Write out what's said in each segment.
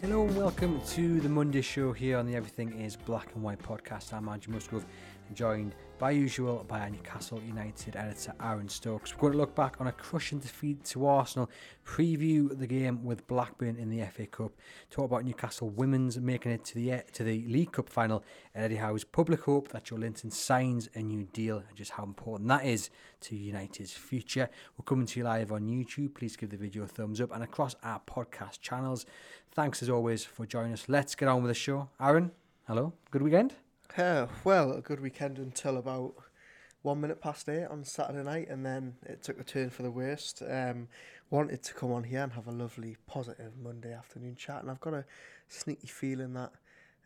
Hello and welcome to the Monday show here on the Everything is Black and White podcast. I'm Andrew Musgrove, joined by usual by Newcastle United editor Aaron Stokes. We're going to look back on a crushing defeat to Arsenal, preview the game with Blackburn in the FA Cup, talk about Newcastle women's making it to the to the League Cup final, and Eddie Howe's public hope that Joelinton signs a new deal and just how important that is to United's future. We're coming to you live on YouTube. Please give the video a thumbs up and across our podcast channels. Thanks as always for joining us. Let's get on with the show. Aaron, hello. Good weekend. Uh, well, a good weekend until about one minute past eight on Saturday night, and then it took a turn for the worst. Um, wanted to come on here and have a lovely, positive Monday afternoon chat, and I've got a sneaky feeling that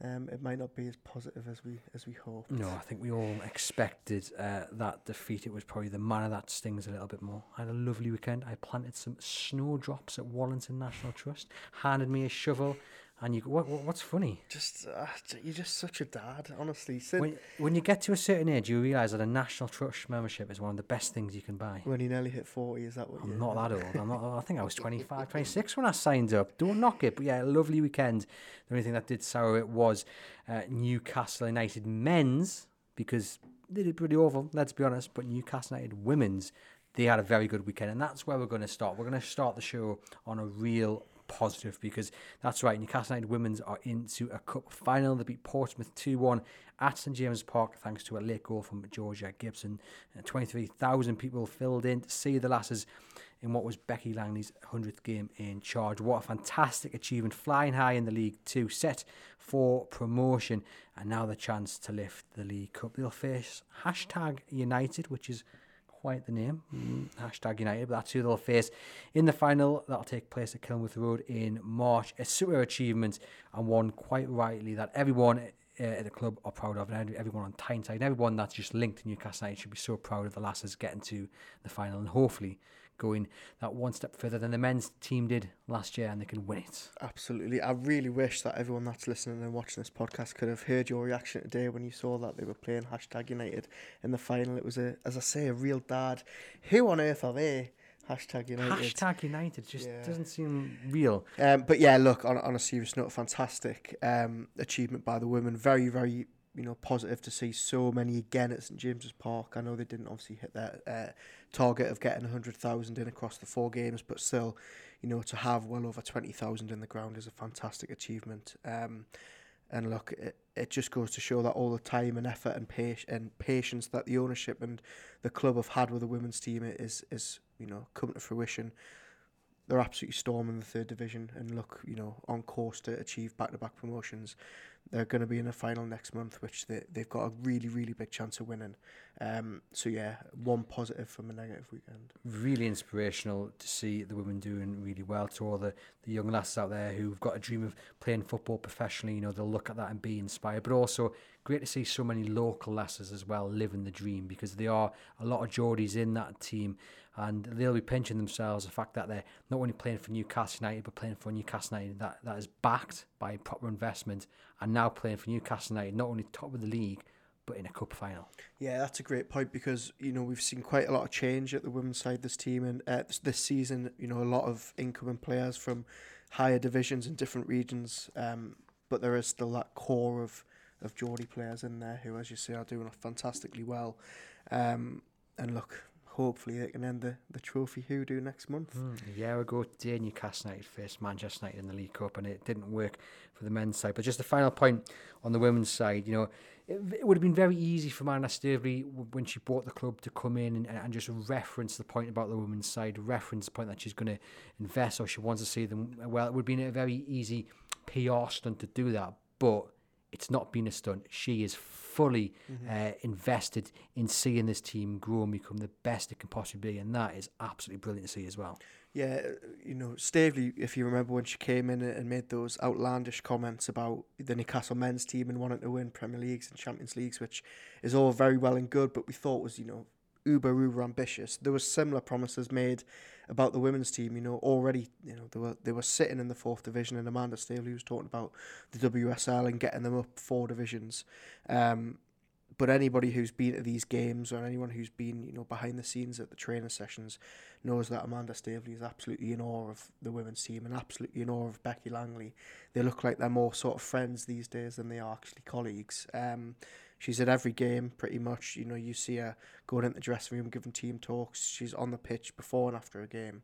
um, it might not be as positive as we as we hoped. No, I think we all expected uh, that defeat. It was probably the manner that stings a little bit more. I had a lovely weekend. I planted some snowdrops at Wallington National Trust. Handed me a shovel and you go, what, what, what's funny? Just uh, you're just such a dad, honestly. when, when you get to a certain age, you realise that a National Trust membership is one of the best things you can buy. When you nearly hit 40, is that what I'm not that old. I'm not, I think I was 25, 26 when I signed up. Don't knock it. But yeah, lovely weekend. The only thing that did sour it was uh, Newcastle United men's, because they did pretty awful, let's be honest. But Newcastle United women's, they had a very good weekend. And that's where we're going to start. We're going to start the show on a real positive because that's right. Newcastle United women's are into a cup final. They beat Portsmouth 2 1 at St James Park thanks to a late goal from Georgia Gibson. Uh, 23,000 people filled in to see the lasses in what was Becky Langley's 100th game in charge. What a fantastic achievement, flying high in the League Two, set for promotion, and now the chance to lift the League Cup. They'll face hashtag United, which is quite the name. Mm, hashtag United, but that's who they'll face in the final that'll take place at Kenilworth Road in March. A super achievement and one quite rightly that everyone uh, at the club are proud of, and everyone on Tyneside, and everyone that's just linked to Newcastle United should be so proud of the lasses getting to the final and hopefully going that one step further than the men's team did last year and they can win it. Absolutely. I really wish that everyone that's listening and watching this podcast could have heard your reaction today when you saw that they were playing hashtag United in the final. It was a as I say, a real dad. Who on earth are they? Hashtag United. Hashtag United just yeah. doesn't seem real. Um, but yeah, look, on, on a serious note, fantastic um, achievement by the women. Very, very you know positive to see so many again at St James's Park. I know they didn't obviously hit their uh, target of getting hundred thousand in across the four games, but still, you know, to have well over twenty thousand in the ground is a fantastic achievement. Um, and look, it, it just goes to show that all the time and effort and, and patience that the ownership and the club have had with the women's team is is you know come to fruition they're absolutely storming the third division and look, you know, on course to achieve back-to-back promotions. They're going to be in a final next month, which they they've got a really really big chance of winning. Um, so yeah, one positive from a negative weekend. Really inspirational to see the women doing really well. To all the the young lasses out there who've got a dream of playing football professionally, you know, they'll look at that and be inspired. But also great to see so many local lasses as well living the dream because there are a lot of Geordies in that team and they'll be pinching themselves the fact that they're not only playing for Newcastle United but playing for Newcastle United that, that is backed by proper investment and now playing for Newcastle United not only top of the league but in a cup final. Yeah, that's a great point because you know we've seen quite a lot of change at the women's side this team and uh, this season. You know a lot of incoming players from higher divisions in different regions, um, but there is still that core of of Geordie players in there who, as you say, are doing fantastically well. Um, and look, hopefully they can end the, the trophy hoodoo next month. Mm, a year ago today, Newcastle United faced Manchester United in the League Cup and it didn't work for the men's side. But just a final point on the women's side, you know, it, it would have been very easy for Amanda Staveley when she bought the club to come in and, and just reference the point about the women's side, reference the point that she's going to invest or she wants to see them well. It would have been a very easy PR stunt to do that. But it's not been a stunt. She is fully mm-hmm. uh, invested in seeing this team grow and become the best it can possibly be, and that is absolutely brilliant to see as well. Yeah, you know, Staveley, if you remember when she came in and made those outlandish comments about the Newcastle men's team and wanting to win Premier Leagues and Champions Leagues, which is all very well and good, but we thought was, you know, uber, uber ambitious. There were similar promises made about the women's team, you know, already, you know, they were they were sitting in the fourth division and Amanda Staveley was talking about the WSL and getting them up four divisions. Um, but anybody who's been to these games or anyone who's been, you know, behind the scenes at the training sessions knows that Amanda Staveley is absolutely in awe of the women's team and absolutely in awe of Becky Langley. They look like they're more sort of friends these days than they are actually colleagues. Um, she's at every game pretty much. You know, you see her going into the dressing room, giving team talks. She's on the pitch before and after a game.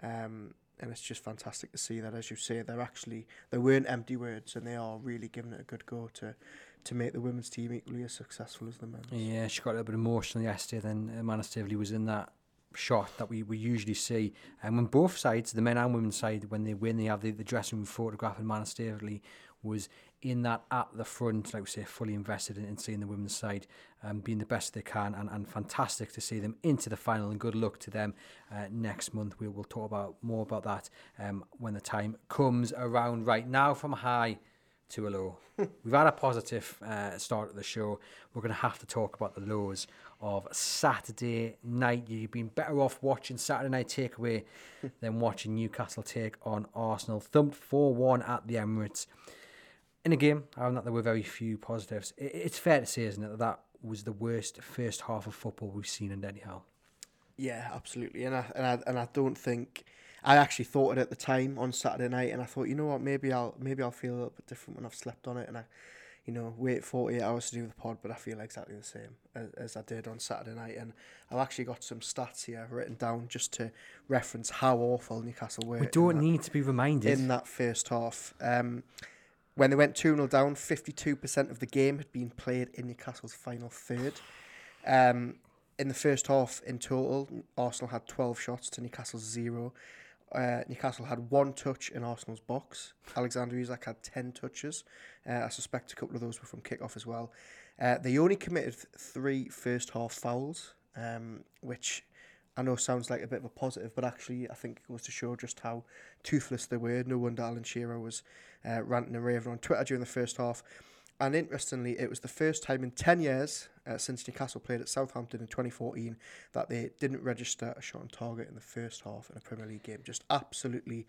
Um, and it's just fantastic to see that, as you say, they're actually they weren't empty words, and they are really giving it a good go to to make the women's team equally as successful as the men's. Yeah, she got a little bit emotional yesterday. Then Amanda Staveley was in that shot that we, we usually see. And when both sides, the men and women's side, when they win, they have the, the dressing room photograph, and Amanda Staveley was in that at the front, like we say, fully invested in, in seeing the women's side um, being the best they can, and, and fantastic to see them into the final. And good luck to them uh, next month. We will talk about more about that um, when the time comes around. Right now, from high to a low. We've had a positive uh, start of the show. We're going to have to talk about the lows of Saturday night. You've been better off watching Saturday night takeaway than watching Newcastle take on Arsenal. Thumped 4 1 at the Emirates. In a game, I that there were very few positives. It's fair to say, isn't it, that that was the worst first half of football we've seen in Eddie Howe. Yeah, absolutely. And I, and I, and I don't think I actually thought it at the time on Saturday night, and I thought, you know what, maybe I'll maybe I'll feel a little bit different when I've slept on it, and I, you know, wait forty eight hours to do the pod, but I feel exactly the same as, as I did on Saturday night, and I've actually got some stats here written down just to reference how awful Newcastle were. We don't that, need to be reminded in that first half. Um, when they went 2 0 down, 52% of the game had been played in Newcastle's final third. Um, in the first half, in total, Arsenal had 12 shots to Newcastle's zero. Uh, Newcastle had one touch in Arsenal's box. Alexander Isak had 10 touches. Uh, I suspect a couple of those were from kickoff as well. Uh, they only committed three first half fouls, um, which I know sounds like a bit of a positive, but actually I think it goes to show just how toothless they were. No wonder Alan Shearer was uh, ranting and raving on Twitter during the first half. And interestingly, it was the first time in 10 years uh, since Newcastle played at Southampton in 2014 that they didn't register a shot on target in the first half in a Premier League game. Just absolutely,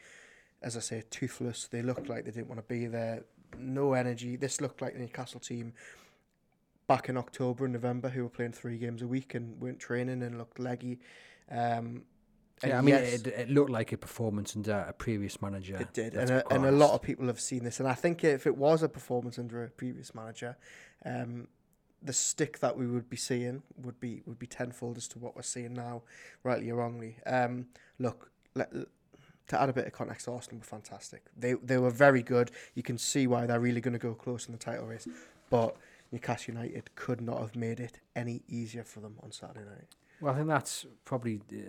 as I say, toothless. They looked like they didn't want to be there. No energy. This looked like the Newcastle team back in October and November who were playing three games a week and weren't training and looked leggy. Um, yeah, I mean, yes, it, it, looked like a performance under a previous manager. It did, and a, and a lot of people have seen this. And I think if it was a performance under a previous manager, um, the stick that we would be seeing would be would be tenfold as to what we're seeing now, rightly or wrongly. Um, look, let, to add a bit of context, Arsenal were fantastic. They they were very good. You can see why they're really going to go close in the title race, but Newcastle United could not have made it any easier for them on Saturday night. Well, I think that's probably the,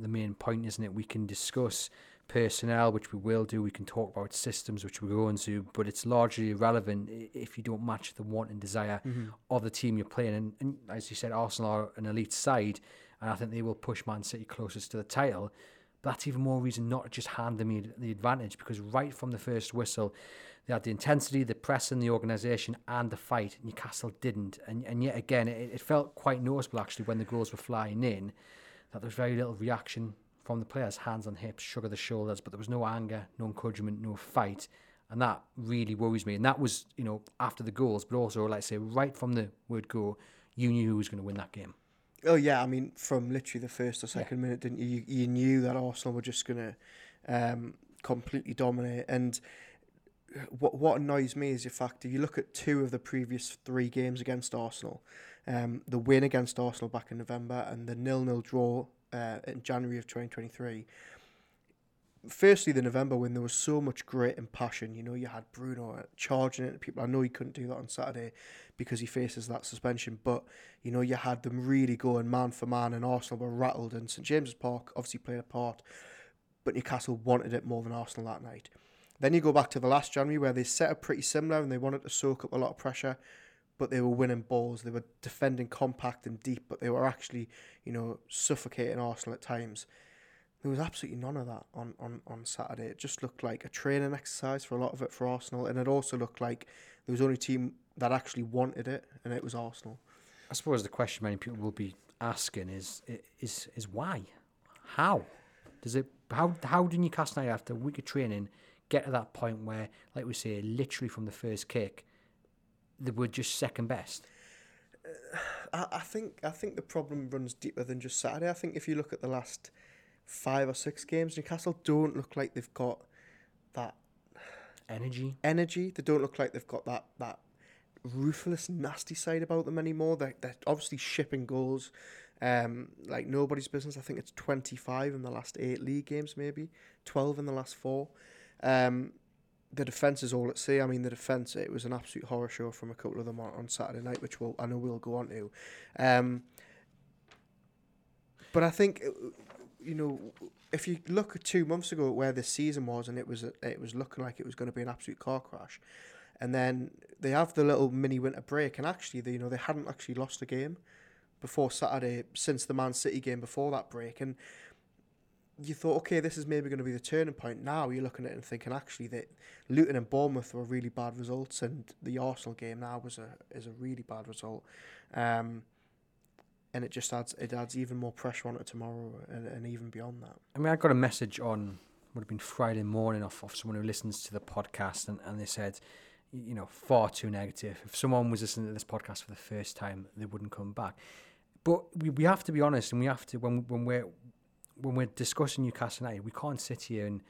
the main point, isn't it? We can discuss personnel, which we will do. We can talk about systems, which we're going to, but it's largely irrelevant if you don't match the want and desire mm-hmm. of the team you're playing. And, and, as you said, Arsenal are an elite side, and I think they will push Man City closest to the title. But that's even more reason not to just hand them the advantage because right from the first whistle, they had the intensity, the press in the organisation, and the fight. Newcastle didn't, and and yet again, it, it felt quite noticeable actually when the goals were flying in that there was very little reaction from the players, hands on hips, shrug of the shoulders, but there was no anger, no encouragement, no fight. And that really worries me. And that was, you know, after the goals, but also, like I say, right from the word go, you knew who was going to win that game. Oh, yeah. I mean, from literally the first or second yeah. minute, didn't you? you? You knew that Arsenal were just going to um, completely dominate. And what what annoys me is the fact if you look at two of the previous three games against Arsenal, um, the win against Arsenal back in November and the nil nil draw uh, in January of twenty twenty three. Firstly, the November win, there was so much grit and passion. You know, you had Bruno charging it. People, I know he couldn't do that on Saturday because he faces that suspension, but you know, you had them really going man for man, and Arsenal were rattled. And St James's Park obviously played a part, but Newcastle wanted it more than Arsenal that night. Then you go back to the last January where they set up pretty similar and they wanted to soak up a lot of pressure, but they were winning balls. They were defending compact and deep, but they were actually, you know, suffocating Arsenal at times. There was absolutely none of that on, on, on Saturday. It just looked like a training exercise for a lot of it for Arsenal, and it also looked like there was only team that actually wanted it, and it was Arsenal. I suppose the question many people will be asking is is is why, how does it how how did Newcastle United after a week of training get to that point where, like we say, literally from the first kick, they were just second best? I, I think I think the problem runs deeper than just Saturday. I think if you look at the last five or six games, Newcastle don't look like they've got that Energy. energy. They don't look like they've got that that ruthless, nasty side about them anymore. They're, they're obviously shipping goals um, like nobody's business. I think it's 25 in the last eight league games, maybe 12 in the last four. Um, the defence is all at sea. I mean, the defence, it was an absolute horror show from a couple of them on, on Saturday night, which we'll, I know we'll go on to. Um, but I think, uh, you know, if you look at two months ago at where this season was, and it was it was looking like it was going to be an absolute car crash, and then they have the little mini winter break, and actually, they, you know, they hadn't actually lost a game before Saturday since the Man City game before that break, and you thought, okay, this is maybe going to be the turning point. Now you're looking at it and thinking, actually, that Luton and Bournemouth were really bad results, and the Arsenal game now was a is a really bad result, um, and it just adds it adds even more pressure on it tomorrow and, and even beyond that. I mean, I got a message on would have been Friday morning off of someone who listens to the podcast, and, and they said, you know, far too negative. If someone was listening to this podcast for the first time, they wouldn't come back. But we, we have to be honest, and we have to when when we're when we're discussing Newcastle United, we can't sit here and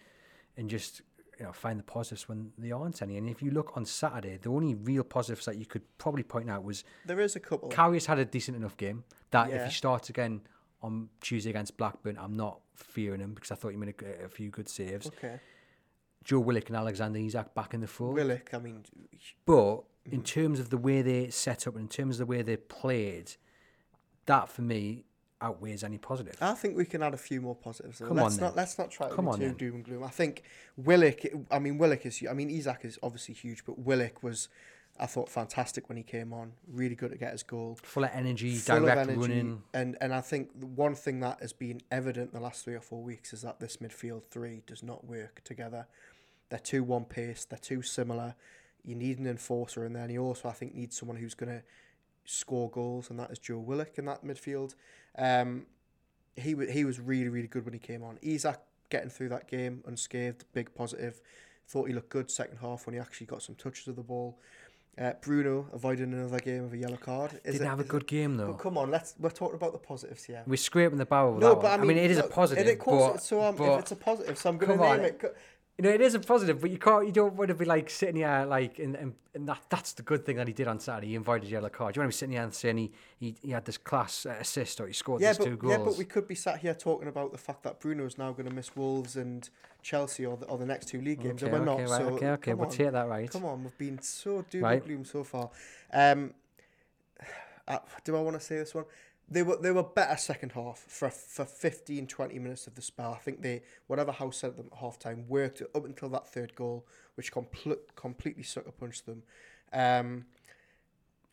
and just you know find the positives when there aren't any. And if you look on Saturday, the only real positives that you could probably point out was There is a couple. Karius had a decent enough game that if Yeah. he starts again on Tuesday against Blackburn, I'm not fearing him because I thought he made a, a few good saves. okay. Joe Willock and Alexander Isak back in the fold. Willock, I mean, But in mm. terms of the way they set up and in terms of the way they played, that for me outweighs any positive. I think we can add a few more positives. though. Come let's on not then. let's not try to Come be on too then. doom and gloom. I think Willock. I mean, Willock is. I mean, Isak is obviously huge, but Willock was, I thought, fantastic when he came on. Really good to get his goal. Full of energy, Full direct of energy, running. and and I think the one thing that has been evident in the last three or four weeks is that this midfield three does not work together. They're too one pace. They're too similar. You need an enforcer in there, and you also I think need someone who's going to score goals, and that is Joe Willock in that midfield. Um, he wa- he was really really good when he came on. Isak getting through that game unscathed, big positive. Thought he looked good second half when he actually got some touches of the ball. Uh, Bruno avoiding another game of a yellow card. Is Didn't it- have a it- good game but though. come on, let's we're talking about the positives here. We're scraping the barrel. With No, but I one. mean, it is a positive. Course, but, so um, but- if it's a positive, so I'm going to name on. it. You know, it is a positive, but you can't. You don't want to be like sitting here like, and, and, and that that's the good thing that he did on Saturday. He invited yellow card. You want to be sitting here and saying he, he, he had this class uh, assist or he scored Yeah, these but two goals. yeah, but we could be sat here talking about the fact that Bruno is now going to miss Wolves and Chelsea or the, or the next two league games, okay, and we're okay, not. right, so okay, okay, we'll on, take that right. Come on, we've been so doom Right. and gloom so far. Um, uh, do I want to say this one? They were they were better second half for for 15, 20 minutes of the spell. I think they whatever Howe's said at them at half time worked up until that third goal, which complete, completely sucker punched them. Um,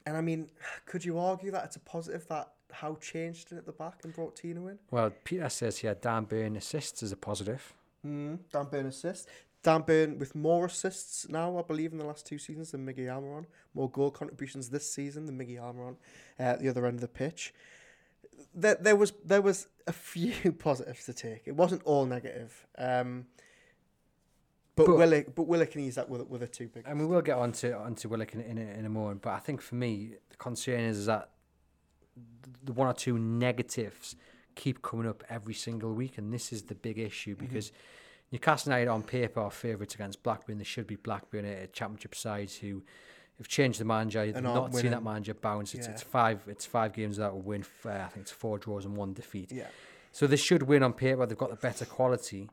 and I mean, could you argue that it's a positive that Howe changed it at the back and brought Tino in? Well, Peter says here Dan Burn assists as a positive. Mm, Dan Burn assists. Dan Burn with more assists now, I believe, in the last two seasons than Miggy Almiron. More goal contributions this season than Miggy Almiron uh, at the other end of the pitch. There, there was there was a few positives to take. It wasn't all negative. Um, but, But- Willock, but Willock and Isak were, were the two big. And we will get on to onto Willock in, in, a, in a moment. But I think for me, the concern is, that the one or two negatives keep coming up every single week, and this is the big issue Mm-hmm. because Newcastle United on paper are favourites against Blackburn. They should be Blackburn, a championship side who have changed the manager. They've not seen that manager bounce. It's, Yeah. it's five. It's five games without a win. Uh, I think it's four draws and one defeat. Yeah. So they should win on paper. They've got the better quality.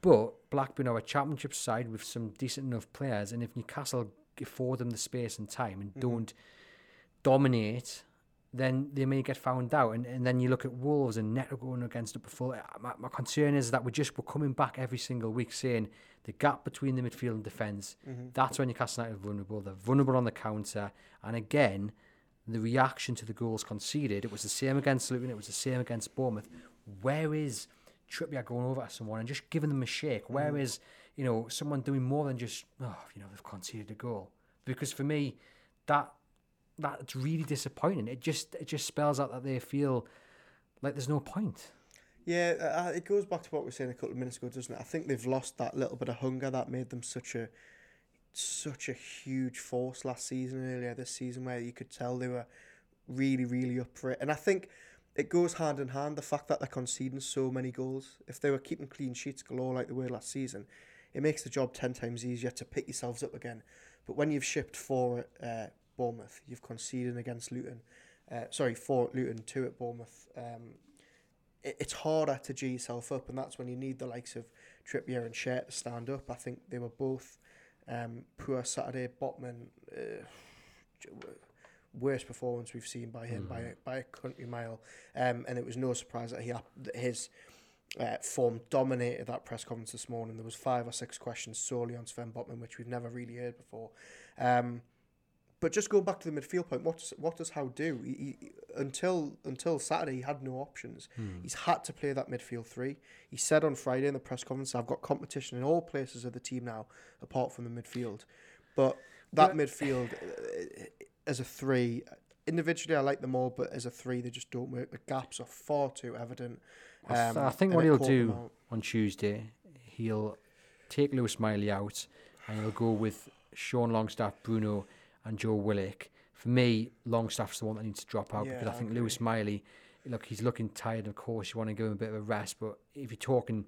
But Blackburn are a championship side with some decent enough players. And if Newcastle afford them the space and time and don't dominate, then they may get found out. And, and then you look at Wolves and Neto going against it before. My, my concern is that we're just we're coming back every single week saying the gap between the midfield and defence, mm-hmm. that's when Newcastle United are vulnerable. They're vulnerable on the counter. And again, the reaction to the goals conceded, it was the same against Luton, it was the same against Bournemouth. Where is Trippier going over someone and just giving them a shake. Whereas, mm. you know, someone doing more than just, oh, you know, they've conceded a goal. Because for me, that that's really disappointing. It just it just spells out that they feel like there's no point. Yeah, it goes back to what we were saying a couple of minutes ago, doesn't it? I think they've lost that little bit of hunger that made them such a such a huge force last season, earlier this season, where you could tell they were really, really up for it. And I think it goes hand in hand the fact that they're conceding so many goals. If they were keeping clean sheets galore like they were last season, it makes the job ten times easier to pick yourselves up again. But when you've shipped four uh, Bournemouth, you've conceded against Luton. Uh, sorry, four at Luton, two at Bournemouth. Um, it, it's harder to G yourself up, and that's when you need the likes of Trippier and Schär to stand up. I think they were both um, poor Saturday. Botman, uh, worst performance we've seen by him by by a country mile, um, and it was no surprise that he that his uh, form dominated that press conference this morning. There was five or six questions solely on Sven Botman, which we've never really heard before. Um, but just going back to the midfield point, what does, what does Howe do? He, he, until until Saturday, he had no options. He's had to play that midfield three. He said on Friday in the press conference, "I've got competition in all places of the team now, apart from the midfield." But that midfield, uh, as a three, individually I like them all, but as a three, they just don't work. The gaps are far too evident. I, Um, I think what he'll do on Tuesday, he'll take Lewis Miley out and he'll go with Sean Longstaff, Bruno, and Joe Willock. For me, Longstaff's the one that needs to drop out Yeah, because I think Lewis Miley, look, he's looking tired. Of course, you want to give him a bit of a rest, but if you're talking,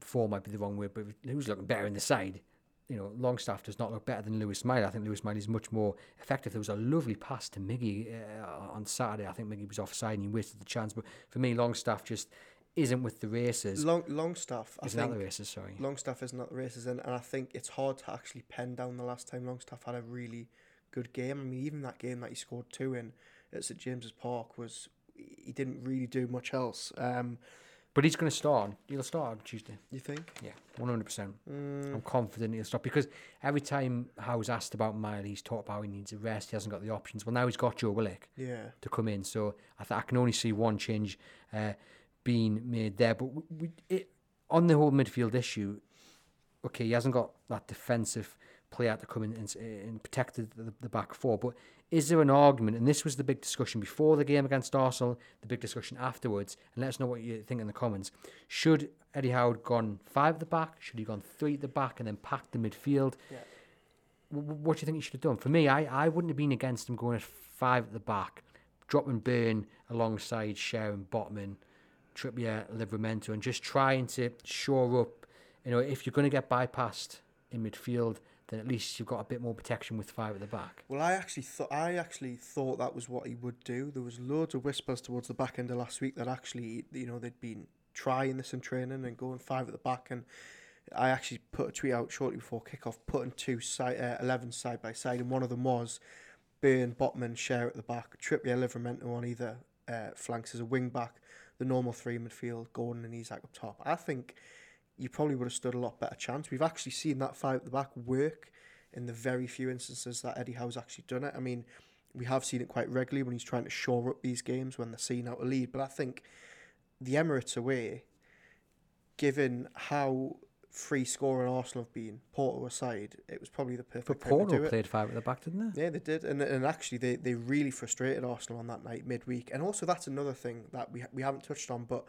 four might be the wrong word, but who's looking better in the side? You know, Longstaff does not look better than Lewis Miley. I think Lewis Miley is much more effective. There was a lovely pass to Miggy uh, on Saturday. I think Miggy was offside and he wasted the chance. But for me, Longstaff just isn't with the races. Long Longstaff, I Isn't that think the races? Sorry. Longstaff is not the races, and, and I think it's hard to actually pen down the last time Longstaff had a really good game. I mean, even that game that he scored two in at St James's Park was he didn't really do much else. Um, But he's going to start. He'll start on Tuesday. you think? Yeah, one hundred percent. Mm. I'm confident he'll start because every time Howe's asked about Miley, he's talked about he needs a rest. He hasn't got the options. Well, now he's got Joe Willock Yeah. to come in, so I th- I can only see one change uh, being made there. But we, we, it, on the whole midfield issue, okay, he hasn't got that defensive player to come in and, eh, and protect the, the, the back four. But is there an argument? And this was the big discussion before the game against Arsenal, the big discussion afterwards. And let us know what you think in the comments. Should Eddie Howe have gone five at the back? Should he gone three at the back and then packed the midfield? Yeah. W- what do you think he should have done? For me, I, I wouldn't have been against him going at five at the back, dropping Burn alongside Schär and Botman, Trippier, Livramento, and just trying to shore up. You know, if you're going to get bypassed in midfield, then at least you've got a bit more protection with five at the back. Well, I actually thought I actually thought that was what he would do. There was loads of whispers towards the back end of last week that actually, you know, they'd been trying this in training and going five at the back. And I actually put a tweet out shortly before kickoff, putting two side, uh, 11 side by side, and one of them was Burn, Botman, Schär at the back, Trippier, Livramento on either uh, flanks as a wing back, the normal three midfield, Gordon and Isak up top. I think you probably would have stood a lot better chance. We've actually seen that five at the back work in the very few instances that Eddie Howe's actually done it. I mean, we have seen it quite regularly when he's trying to shore up these games when they're seeing out a lead. But I think the Emirates away, given how free scoring Arsenal have been, Porto aside, it was probably the perfect But time to do Porto it. played five at the back, didn't they? Yeah, they did, and and actually they, they really frustrated Arsenal on that night midweek, and also that's another thing that we we haven't touched on, but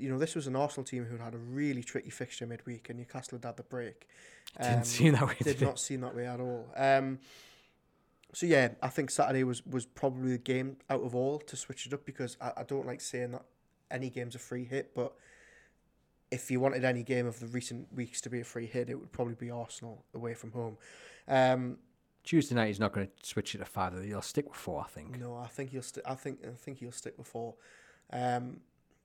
you know this was an Arsenal team who had a really tricky fixture midweek, and Newcastle had had the break. Didn't Um, seem that way. did did not seem that way at all. Um, so yeah, I think Saturday was was probably the game out of all to switch it up because I, I don't like saying that any game's a free hit, but if you wanted any game of the recent weeks to be a free hit, it would probably be Arsenal away from home. Um, Tuesday night, he's not going to switch it to five. He'll stick with four, I think. no, I think he'll. St- I think I think he'll stick with four. Um,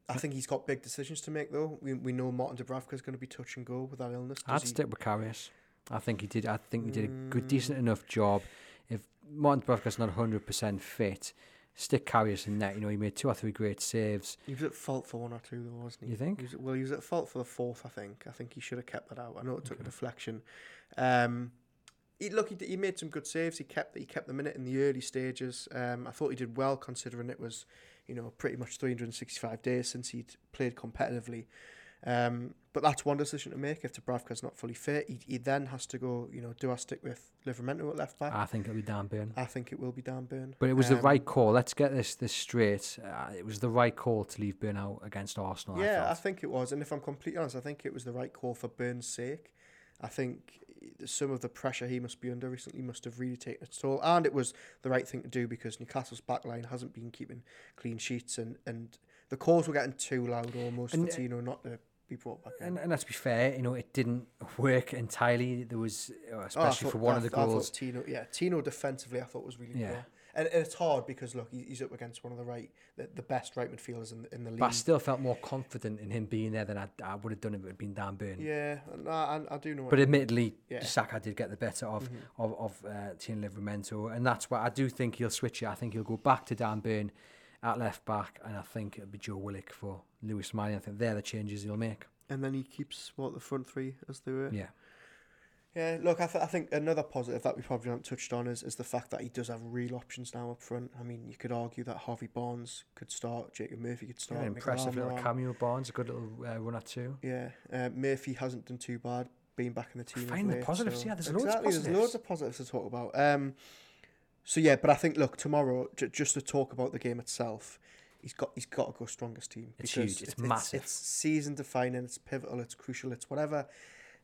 I think he's got big decisions to make though. We we know Martin Dubravka is going to be touch and go with that illness. I'd he- stick with Karius. I think he did. I think he did a good, Mm. decent enough job. If Martin Dubravka's not hundred percent fit, stick Karius in net. You know, he made two or three great saves. He was at fault for one or two, though, wasn't he? You think? He was, well, he was at fault for the fourth. I think. I think he should have kept that out. I know it took a deflection. Um, he look, he, he made some good saves. He kept he kept them in it in the early stages. Um, I thought he did well considering it was, you know, pretty much 365 days since he'd played competitively. Um, but that's one decision to make. If Dubravka's not fully fit, he, he then has to go. You know, do I stick with Livramento at left back? I think it'll be Dan Burn. I think it will be Dan Burn. But it was the Um, right call. Let's get this this straight. Uh, it was the right call to leave Burn out against Arsenal. Yeah, I I, think it was. And if I'm completely honest, I think it was the right call for Burns' sake. I think some of the pressure he must be under recently must have really taken its toll. And it was the right thing to do because Newcastle's backline hasn't been keeping clean sheets and, and the calls were getting too loud almost And, for uh, Tino not to be brought back in. And, and let's be fair, you know, it didn't work entirely. There was, uh, Oh, especially thought- for one I of the goals. Tino, yeah, Tino defensively, I thought was really Yeah. poor. And, and it's hard because look, he's up against one of the right, the, the best right midfielders in the, in the league. But I still felt more confident in him being there than I, I would have done if it had been Dan Burn. yeah, and I, I, I do know. But admittedly, Yeah. Mm-hmm. Saka did get the better of of, of uh, Tino Livramento, and that's why I do think he'll switch it. I think he'll go back to Dan Burn at left back, and I think it'll be Joe Willock for Lewis Miley. I think they're the changes he'll make. and then he keeps what the front three as they were. Yeah, Yeah, look, I, th- I think another positive that we probably haven't touched on is, is the fact that he does have real options now up front. I mean, you could argue that Harvey Barnes could start, Jacob Murphy could start. yeah impressive little cameo. Barnes, a good little uh, run at two. Yeah, uh, Murphy hasn't done too bad being back in the team. Find the late, positives, so- yeah, there's loads of exactly, There's positives. loads of positives to talk about. Um, so yeah, but I think look tomorrow, j- just to talk about the game itself, he's got he's got to go strongest team. It's huge, it's massive. It's, season defining. It's pivotal. It's crucial. It's whatever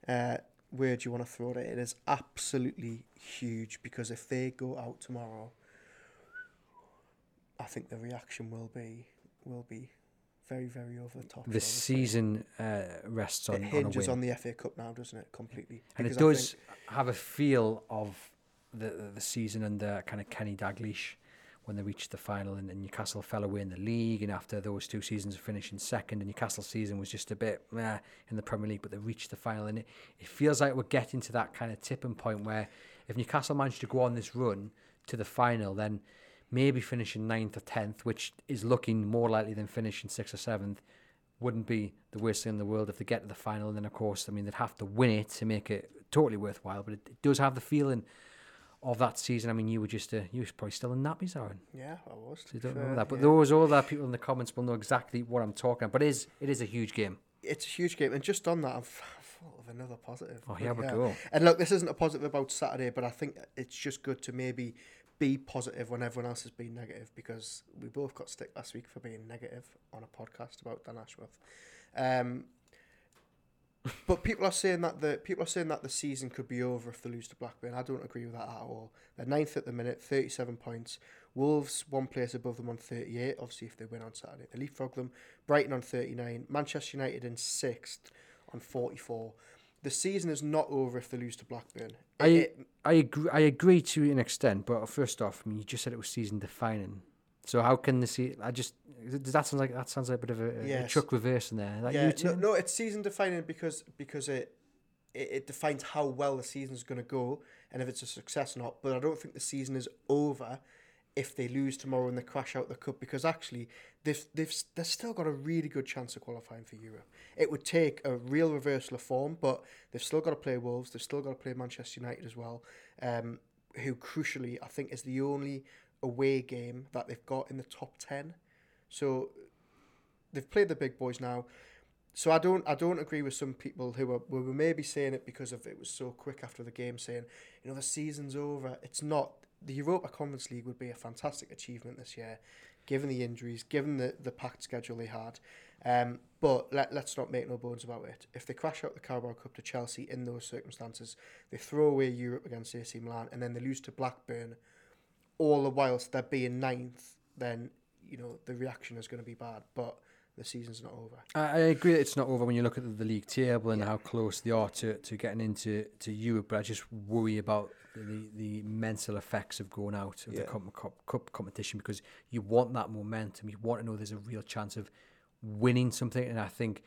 uh, word you want to throw at it. It is absolutely huge because if they go out tomorrow, I think the reaction will be will be very very over the top. The season uh, rests on, it on hinges win. on, the FA Cup now, doesn't it? Completely. and it Because I does have a feel of the the, the season under kind of Kenny Dalglish when they reached the final and, and Newcastle fell away in the league and after those two seasons of finishing second and Newcastle season was just a bit meh in the Premier League but they reached the final and it, it feels like we're getting to that kind of tipping point where if Newcastle managed to go on this run to the final then maybe finishing ninth or tenth which is looking more likely than finishing sixth or seventh wouldn't be the worst thing in the world if they get to the final. And then, of course, I mean, they'd have to win it to make it totally worthwhile. But it, it does have the feeling of that season. I mean, you were just uh, you were probably still in nappies, Aaron. Yeah, I was. So you don't know that. But yeah. those all that people in the comments will know exactly what I'm talking about. But it is it is a huge game. it's a huge game, and just on that, I've I've thought of another positive. Oh, here we Yeah. go. And look, this isn't a positive about Saturday, but I think it's just good to maybe be positive when everyone else has been negative because we both got stick last week for being negative on a podcast about Dan Ashworth. Um, but people are saying that the people are saying that the season could be over if they lose to Blackburn. I don't agree with that at all. They're ninth at the minute, thirty-seven points. Wolves one place above them on thirty-eight. Obviously, if they win on Saturday, they leapfrog them. Brighton on thirty-nine. Manchester United in sixth on forty-four. The season is not over if they lose to Blackburn. I it- I agree. I agree to an extent. But first off, I mean, you just said it was season defining. So how can the see? I just does that sound like that sounds like a bit of a, a Yes. chuck reverse in there? Yeah, no, no, it's season defining because because it, it it defines how well the season's going to go and if it's a success or not. But I don't think the season is over if they lose tomorrow and they crash out the cup because actually they've they've they've still got a really good chance of qualifying for Europe. It would take a real reversal of form, but they've still got to play Wolves. They've still got to play Manchester United as well, um, who crucially I think is the only away game that they've got in the top ten. So they've played the big boys now. So I don't I don't agree with some people who who were maybe saying it because of it was so quick after the game, saying you know the season's over. It's not. The Europa Conference League would be a fantastic achievement this year, given the injuries, given the, the packed schedule they had. Um, but let, let's not make no bones about it. If they crash out the Carabao Cup to Chelsea in those circumstances, they throw away Europe against AC Milan, and then they lose to Blackburn, all the whilst they're being ninth, then you know the reaction is going to be bad. But the season's not over. I, I agree that it's not over when you look at the, the league table and Yeah. how close they are to, to getting into to Europe. But I just worry about the, the mental effects of going out of Yeah. the cup, cup, cup competition because you want that momentum. You want to know there's a real chance of winning something. And I think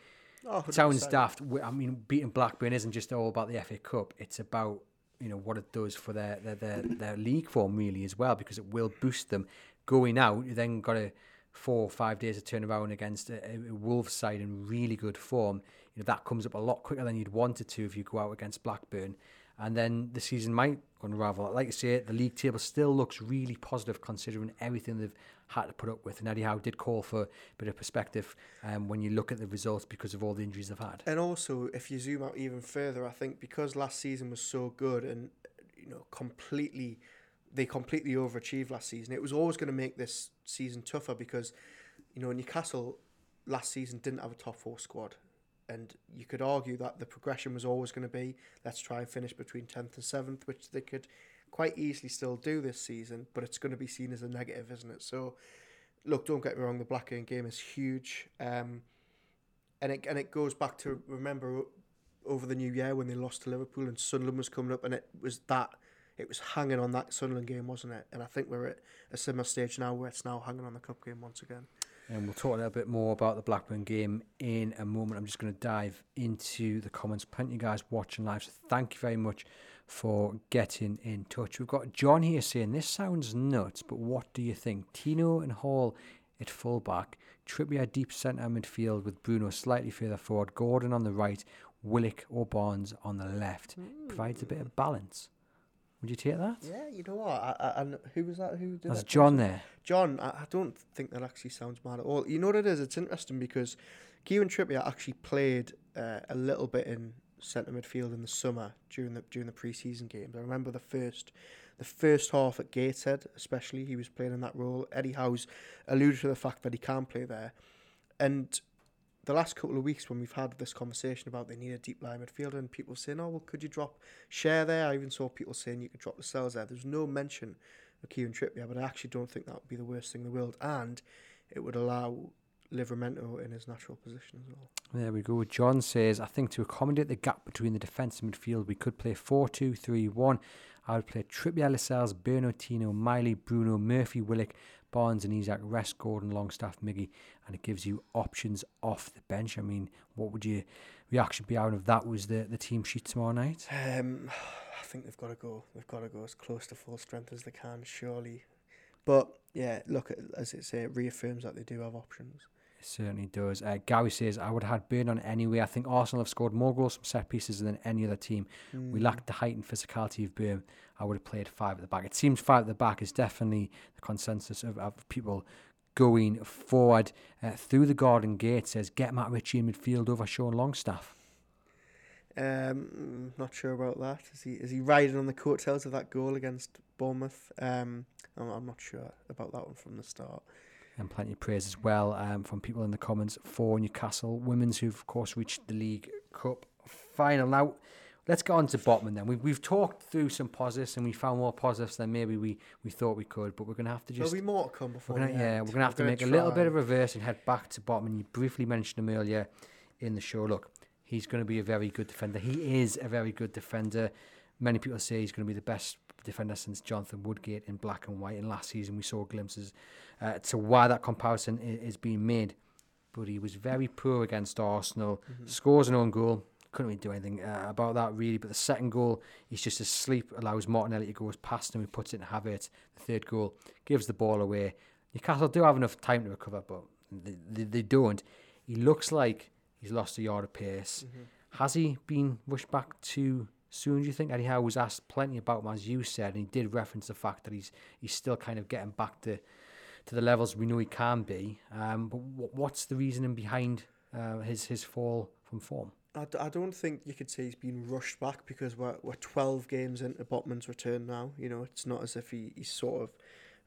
Oh, it sounds daft. w- I mean, beating Blackburn isn't just all about the FA Cup. It's about you know what it does for their their their, their league form really as well because it will boost them going out. You then got a four or five days to turn around against a, a Wolves side in really good form. You know that comes up a lot quicker than you'd want it to if you go out against Blackburn. And then the season might unravel. Like I say, the league table still looks really positive considering everything they've had to put up with. And Eddie Howe did call for a bit of perspective um, when you look at the results because of all the injuries they've had. And also, if you zoom out even further, I think because last season was so good and you know completely, they completely overachieved last season. It was always going to make this season tougher because you know Newcastle last season didn't have a top four squad. And you could argue that the progression was always going to be let's try and finish between 10th and 7th, which they could quite easily still do this season, but it's going to be seen as a negative, isn't it? So, look, don't get me wrong, the Blackburn game is huge. Um, and it, and it goes back to remember over the new year when they lost to Liverpool and Sunderland was coming up, and it was that it was hanging on that Sunderland game, wasn't it? And I think we're at a similar stage now where it's now hanging on the cup game once again. And we'll talk a little bit more about the Blackburn game in a moment. I'm just going to dive into the comments. Plenty of guys watching live, so thank you very much for getting in touch. We've got John here saying, This sounds nuts, but what do you think? Tino and Hall at fullback, Trippier deep centre midfield with Bruno slightly further forward, Gordon on the right, Willock or Barnes on the left. Mm. Provides a bit of balance. Would you take that? Yeah, you know what? I, I, and who was that? Who did That's that John there. John, I, I don't think that actually sounds mad at all. You know what it is? It's interesting because Kieran Trippier actually played uh, a little bit in centre midfield in the summer during the during the pre-season games. I remember the first the first half at Gateshead, especially, he was playing in that role. Eddie Howe's alluded to the fact that he can play there, and the last couple of weeks when we've had this conversation about they need a deep line midfielder and people saying, oh, well, could you drop Schär there? I even saw people saying you could drop Lascelles there. There's no mention of Kieran Trippier, but I actually don't think that would be the worst thing in the world. And it would allow Livramento in his natural position as well. There we go. John says, I think to accommodate the gap between the defence and midfield, we could play 4 2 3 1. I would play Trippier, Lascelles, Burn and Tino, Miley, Bruno, Murphy, Willock, Barnes and Isak, rest Gordon, Longstaff, Miggy, and it gives you options off the bench. I mean, what would your reaction be out of that? Was the, the team sheet tomorrow night? Um, I think they've got to go. They've got to go as close to full strength as they can, surely. But yeah, look, as it say, it reaffirms that they do have options certainly does. Uh, Gary says, I would have had Burn on anyway. I think Arsenal have scored more goals from set pieces than any other team. Mm. We lacked the height and physicality of Burn. I would have played five at the back. It seems five at the back is definitely the consensus of, of people going forward uh, through the garden gate. Says, get Matt Ritchie in midfield over Sean Longstaff. Um, not sure about that. Is he is he riding on the coattails of that goal against Bournemouth? Um, I'm, I'm not sure about that one from the start and plenty of praise as well um, from people in the comments for Newcastle women's, who've of course reached the League Cup final. Now, let's get on to Botman then. We've, we've talked through some positives and we found more positives than maybe we, we thought we could, but we're going to have to just. There'll be more to come before. We're gonna, yeah, we're going to have to make try. a little bit of a reverse and head back to Botman. You briefly mentioned him earlier in the show. Look, he's going to be a very good defender. He is a very good defender. Many people say he's going to be the best defender since Jonathan Woodgate in black and white. And last season we saw glimpses uh, to why that comparison is, is, being made. But he was very poor against Arsenal. Mm-hmm. Scores an own goal. Couldn't really do anything uh, about that really. But the second goal, he's just asleep. Allows Martinelli to go past him. He puts it in Havertz. The third goal gives the ball away. Newcastle do have enough time to recover, but they, they, they don't. He looks like he's lost a yard of pace. Mm-hmm. Has he been rushed back to soon, do you think? Eddie Howe was asked plenty about him, as you said, and he did reference the fact that he's he's still kind of getting back to to the levels we know he can be. Um, but what's the reasoning behind uh, his his fall from form? I d- I don't think you could say he's been rushed back because we're, we're 12 games into Botman's return now. You know, it's not as if he, he sort of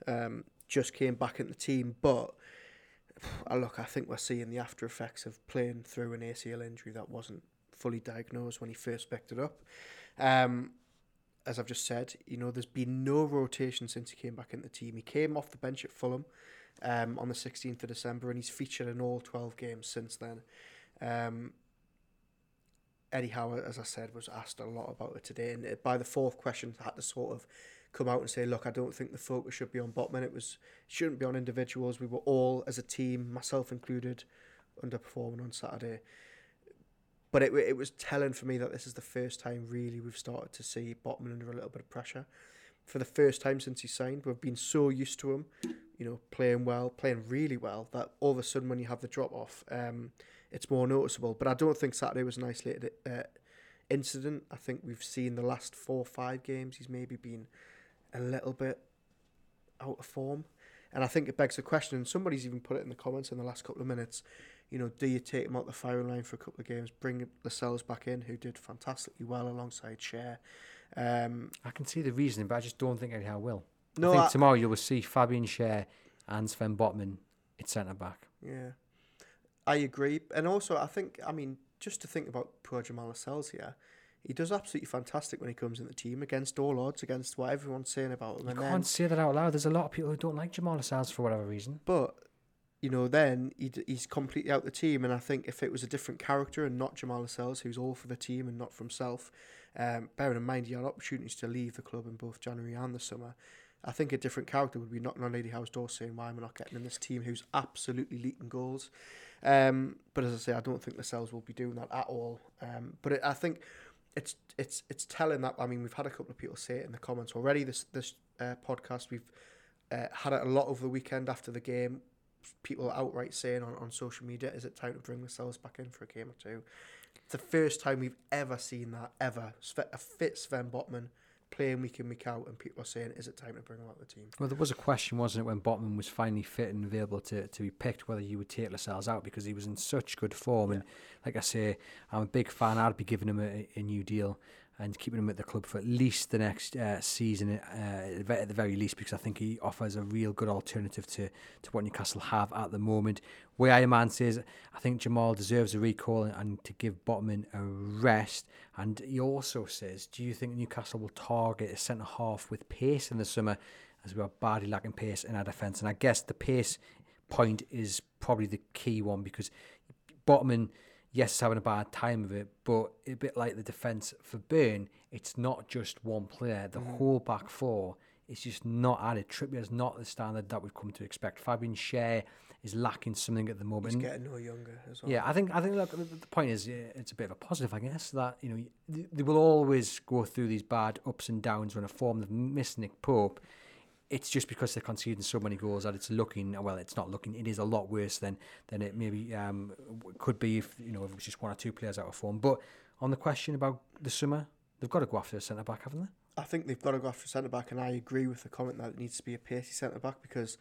um, just came back in the team. But look, I think we're seeing the after effects of playing through an ACL injury that wasn't fully diagnosed when he first picked it up. Um, as I've just said, you know, there's been no rotation since he came back in the team. He came off the bench at Fulham um, on the 16th of December, and he's featured in all 12 games since then. Um, Eddie Howe, as I said, was asked a lot about it today, and by the fourth question, had to sort of come out and say, "Look, I don't think the focus should be on Botman. It was it shouldn't be on individuals. We were all, as a team, myself included, underperforming on Saturday." But it, it was telling for me that this is the first time really we've started to see Botman under a little bit of pressure. For the first time since he signed, we've been so used to him, you know, playing well, playing really well, that all of a sudden when you have the drop off, um, it's more noticeable. But I don't think Saturday was an isolated uh, incident. I think we've seen the last four or five games he's maybe been a little bit out of form. And I think it begs the question, and somebody's even put it in the comments in the last couple of minutes, you know, do you take him out the firing line for a couple of games, bring Lascelles back in, who did fantastically well alongside Schär? Um, I can see the reasoning, but I just don't think Howe will. no, I think I- tomorrow you will see Fabian Schär and Sven Botman at centre back. Yeah, I agree, and also I think I mean just to think about poor Jamal Lascelles here, he does absolutely fantastic when he comes in the team against all odds, against what everyone's saying about him. You and can't then, say that out loud. There's a lot of people who don't like Jamal Lascelles for whatever reason. but you know, then he's completely out the team, and I think if it was a different character and not Jamal Lascelles, who's all for the team and not for himself, um, bearing in mind he had opportunities to leave the club in both January and the summer. I think a different character would be knocking on Eddie Howe's door saying, Why am I not getting in this team who's absolutely leaking goals? Um, but as I say, I don't think Lascelles will be doing that at all. Um, but it, I think it's it's it's telling that. I mean, we've had a couple of people say it in the comments already. This this uh, podcast we've uh, had it a lot over the weekend after the game. People outright saying on, on social media, "Is it time to bring Lascelles back in for a game or two? It's the first time we've ever seen that ever. A fit Sven Botman playing week in week out, and people are saying, "Is it time to bring him out of the team?" Well, there was a question, wasn't it, when Botman was finally fit and available to, to be picked, whether you would take Lascelles out because he was in such good form. And like I say, I'm a big fan. I'd be giving him a, a new deal and keeping him at the club for at least the next uh, season, uh, at the very least, because I think he offers a real good alternative to, to what Newcastle have at the moment. Way I man says, I think Jamal deserves a recall and, and to give Botman a rest. And he also says, do you think Newcastle will target a centre half with pace in the summer? as we are badly lacking pace in our defence. And I guess the pace point is probably the key one because Botman, yes, is having a bad time of it, but a bit like the defence for Burn, it's not just one player. The mm. whole back four is just not it. Trippier's not the standard that we've come to expect. Fabian Schär is lacking something at the moment. He's getting no younger as well. Yeah, I think I think look, the, the point is it's a bit of a positive, I guess, that you know they will always go through these bad ups and downs when a form they've missed Nick Pope. It's just because they're conceding so many goals that it's looking well. It's not looking. It is a lot worse than than it maybe um, could be if you know if it was just one or two players out of form. But on the question about the summer, they've got to go after a centre back, haven't they? I think they've got to go after a centre back, and I agree with the comment that it needs to be a pacey centre back because,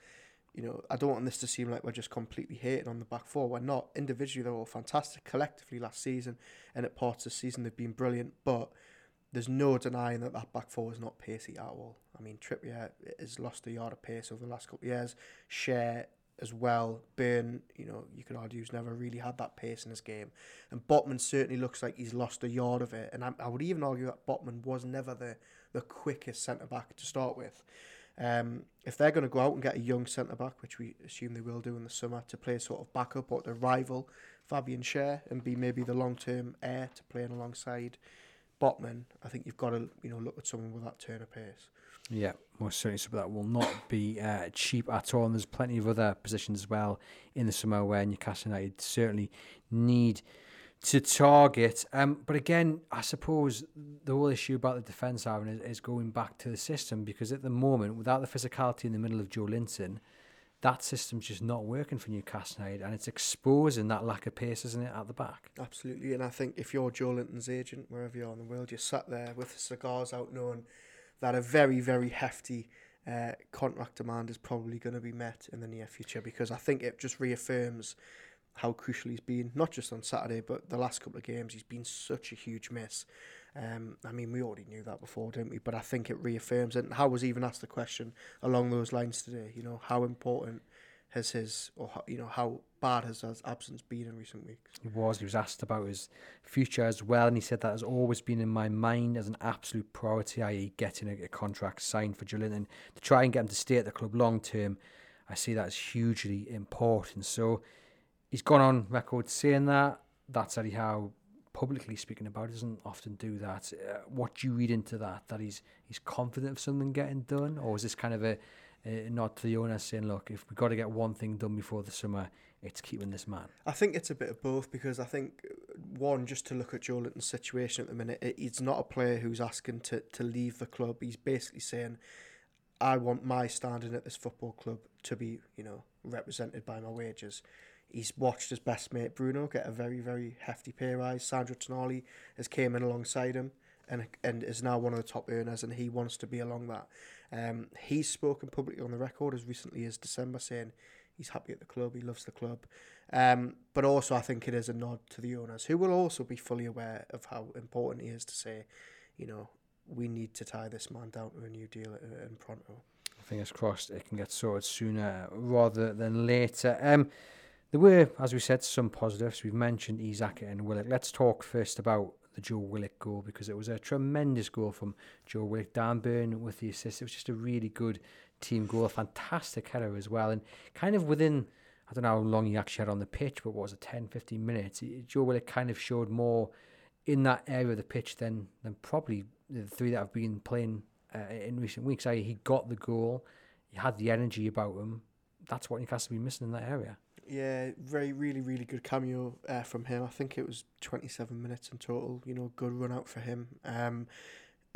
you know, I don't want this to seem like we're just completely hating on the back four. We're not. Individually, they're all fantastic. Collectively, last season and at parts of the season, they've been brilliant. But there's no denying that that back four is not pacey at all. I mean, Trippier has lost a yard of pace over the last couple of years. Schär as well. Burn, you know, you could argue he's never really had that pace in his game. And Botman certainly looks like he's lost a yard of it. And I, I would even argue that Botman was never the, the quickest centre back to start with. Um, if they're going to go out and get a young centre back, which we assume they will do in the summer, to play sort of backup or to rival Fabian Schär and be maybe the long term heir to playing alongside Botman, I think you've got to you know look at someone with that turn of pace. Yeah, most certainly. So that will not be uh, cheap at all. And there's plenty of other positions as well in the summer where Newcastle United certainly need to target. Um, but again, I suppose the whole issue about the defence, Aaron, is, is going back to the system because at the moment, without the physicality in the middle of Joelinton, that system's just not working for Newcastle United, and it's exposing that lack of pace, isn't it, at the back? Absolutely, and I think if you're Joelinton's agent, wherever you are in the world, you're sat there with cigars out, knowing that a very, very hefty uh, contract demand is probably going to be met in the near future because I think it just reaffirms Howe crucial he's been, not just on Saturday, but the last couple of games. He's been such a huge miss. Um, I mean, we already knew that before, didn't we? But I think it reaffirms it. And how was even asked the question along those lines today? You know, how important has his, or how, you know, how bad has his absence been in recent weeks? He was. He was asked about his future as well, and he said that has always been in my mind as an absolute priority, i.e., getting a, a contract signed for Joelinton to try and get him to stay at the club long term. I see that as hugely important. So he's gone on record saying that. That's Howe publicly speaking about. He doesn't often do that. Uh, what do you read into that? That he's he's confident of something getting done, or is this kind of a, a nod to the owner saying, "Look, if we've got to get one thing done before the summer, it's keeping this man." I think it's a bit of both because I think one, just to look at Joelinton's situation at the minute, it, he's not a player who's asking to, to leave the club. He's basically saying, "I want my standing at this football club to be, you know, represented by my wages." He's watched his best mate Bruno get a very, very hefty pay rise. Sandro Tonali has came in alongside him and and is now one of the top earners, and he wants to be along that. Um, he's spoken publicly on the record as recently as December, saying he's happy at the club, he loves the club. Um, but also, I think it is a nod to the owners, who will also be fully aware of how important he is to say, you know, we need to tie this man down to a new deal in pronto. Fingers crossed it can get sorted sooner rather than later. Um, there were, as we said, some positives. We've mentioned Isak and Willock. Let's talk first about the Joe Willock goal because it was a tremendous goal from Joe Willock. Dan Burn with the assist. It was just a really good team goal, fantastic header as well. And kind of within, I don't know how long he actually had on the pitch, but was it, 10, 15 minutes? Joe Willock kind of showed more in that area of the pitch than, than probably the three that have been playing uh, in recent weeks. I, he got the goal, he had the energy about him. That's what Newcastle have been missing in that area. Yeah, very, really, really good cameo uh, from him. I think it was 27 minutes in total. You know, good run out for him. Um,